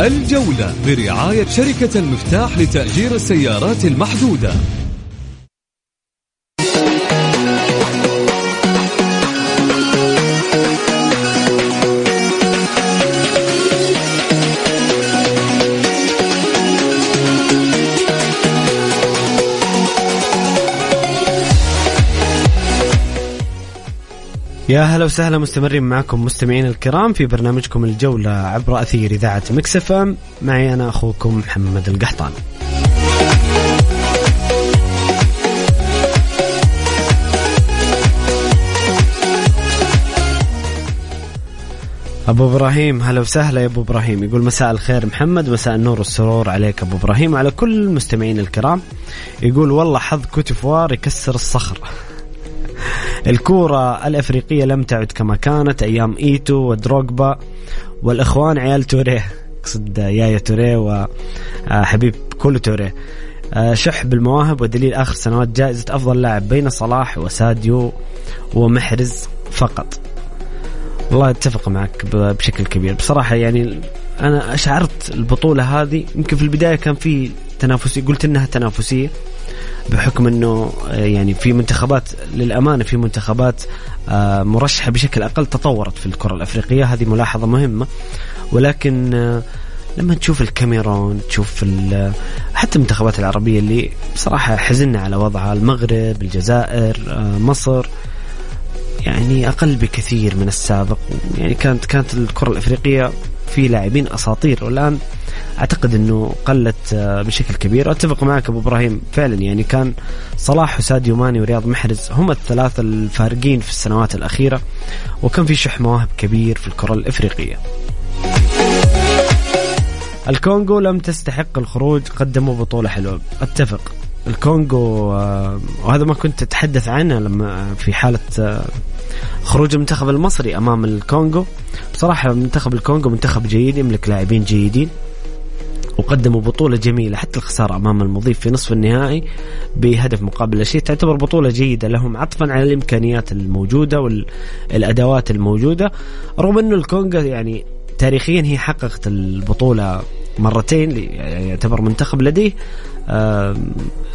الجولة برعاية شركة المفتاح لتأجير السيارات المحدودة. يا هلا وسهلا مستمرين معكم مستمعين الكرام في برنامجكم الجولة عبر أثير إذاعة مكسفة معي أنا أخوكم محمد القحطان أبو إبراهيم هلا وسهلا يا أبو إبراهيم. يقول مساء الخير محمد مساء النور والسرور عليك أبو إبراهيم. وعلى كل المستمعين الكرام يقول والله حظ كوتيفوار يكسر الصخر. الكورة الأفريقية لم تعد كما كانت أيام إيتو ودروغبا والإخوان عيال توريه. أقصد يايا توريه وحبيب كل توريه. آه، شح بالمواهب ودليل آخر سنوات جائزة أفضل لاعب بين صلاح وساديو ومحرز فقط. والله أتفق معك بشكل كبير. بصراحة يعني أنا أشعرت البطولة هذه يمكن في البداية كان في تنافسية قلت إنها تنافسية. بحكم إنه آه، يعني في منتخبات للأمانة في منتخبات آه، مرشحة بشكل أقل تطورت في الكرة الأفريقية. هذه ملاحظة مهمة. ولكن آه، لما تشوف الكاميرون تشوف حتى المنتخبات العربية اللي بصراحة حزنا على وضعها المغرب الجزائر مصر يعني أقل بكثير من السابق. يعني كانت كانت الكرة الأفريقية في لاعبين أساطير. والآن أعتقد إنه قلت آه، بشكل كبير. أتفق معك أبو إبراهيم. فعلا يعني كان صلاح وساديو ماني ورياض محرز هم الثلاثة الفارقين في السنوات الأخيرة وكان في شح مواهب كبير في الكرة الإفريقية. الكونغو لم تستحق الخروج قدموا بطولة حلوة. أتفق. الكونغو آه، وهذا ما كنت أتحدث عنه لما في حالة آه، خروج المنتخب المصري أمام الكونغو. بصراحة منتخب الكونغو منتخب جيد يملك لاعبين جيدين وقدموا بطولة جميلة حتى الخسارة أمام المضيف في نصف النهائي بهدف مقابل لا شيء تعتبر بطولة جيدة لهم عطفا على الإمكانيات الموجودة والأدوات الموجودة. رغم أنه الكونغو يعني تاريخيا هي حققت البطولة مرتين يعتبر منتخب لديه.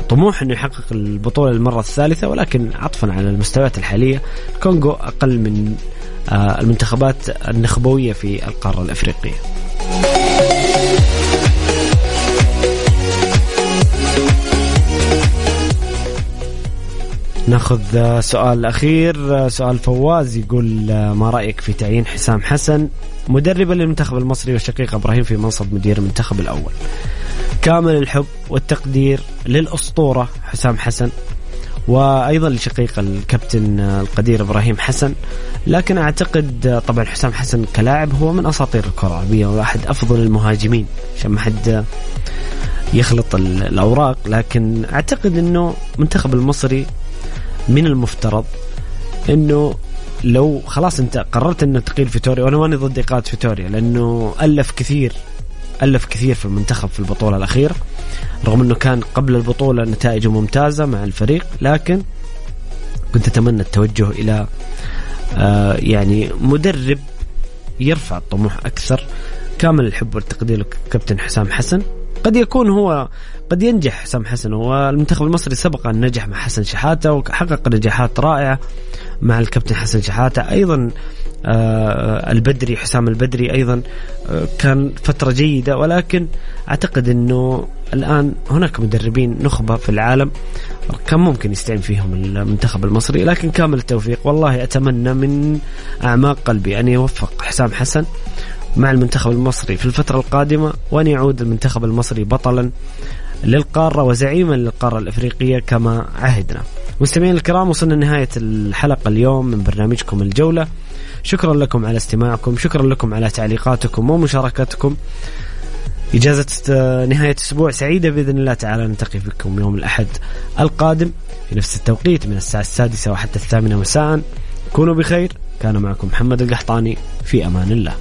طموح إنه يحقق البطولة المره الثالثة ولكن عطفا على المستويات الحالية. الكونغو أقل من آه، المنتخبات النخبوية في القارة الأفريقية. ناخذ سؤال أخير. سؤال فواز يقول ما رأيك في تعيين حسام حسن؟ مدربا للمنتخب المصري وشقيق إبراهيم في منصب مدير المنتخب الأول. كامل الحب والتقدير للأسطورة حسام حسن وأيضا لشقيق الكابتن القدير إبراهيم حسن. لكن أعتقد طبعا حسام حسن كلاعب هو من أساطير الكره العربيه وأحد أفضل المهاجمين. عشان ما حد يخلط الأوراق لكن أعتقد إنه المنتخب المصري من المفترض إنه لو خلاص انت قررت انه تقيل فيتوريا وأنا ماني ضد ايقاف فيتوريا لأنه ألف كثير ألف كثير في المنتخب في البطولة الأخيرة رغم إنه كان قبل البطولة نتائجه ممتازة مع الفريق لكن كنت أتمنى التوجه إلى آه يعني مدرب يرفع الطموح أكثر كامل الحب والتقدير لكابتن حسام حسن. قد يكون هو قد ينجح حسام حسن والمنتخب المصري سبق أن نجح مع حسن شحاتة وحقق نجاحات رائعة. مع الكابتن حسن شحاتة. أيضا آه البدري حسام البدري أيضا آه كان فترة جيدة. ولكن أعتقد إنه الآن هناك مدربين نخبة في العالم كان ممكن يستعين فيهم المنتخب المصري. لكن كامل التوفيق. والله أتمنى من أعماق قلبي أن يوفق حسام حسن مع المنتخب المصري في الفترة القادمة وأن يعود المنتخب المصري بطلا للقارة وزعيما للقارة الإفريقية كما عهدنا. مستمعين الكرام وصلنا لنهاية الحلقة اليوم من برنامجكم الجولة. شكرا لكم على استماعكم شكرا لكم على تعليقاتكم ومشاركتكم إجازة نهاية أسبوع سعيدة بإذن الله تعالى نلتقي بكم يوم الأحد القادم في نفس التوقيت من الساعة السادسة وحتى الثامنة مساء. كونوا بخير. كان معكم محمد القحطاني. في أمان الله.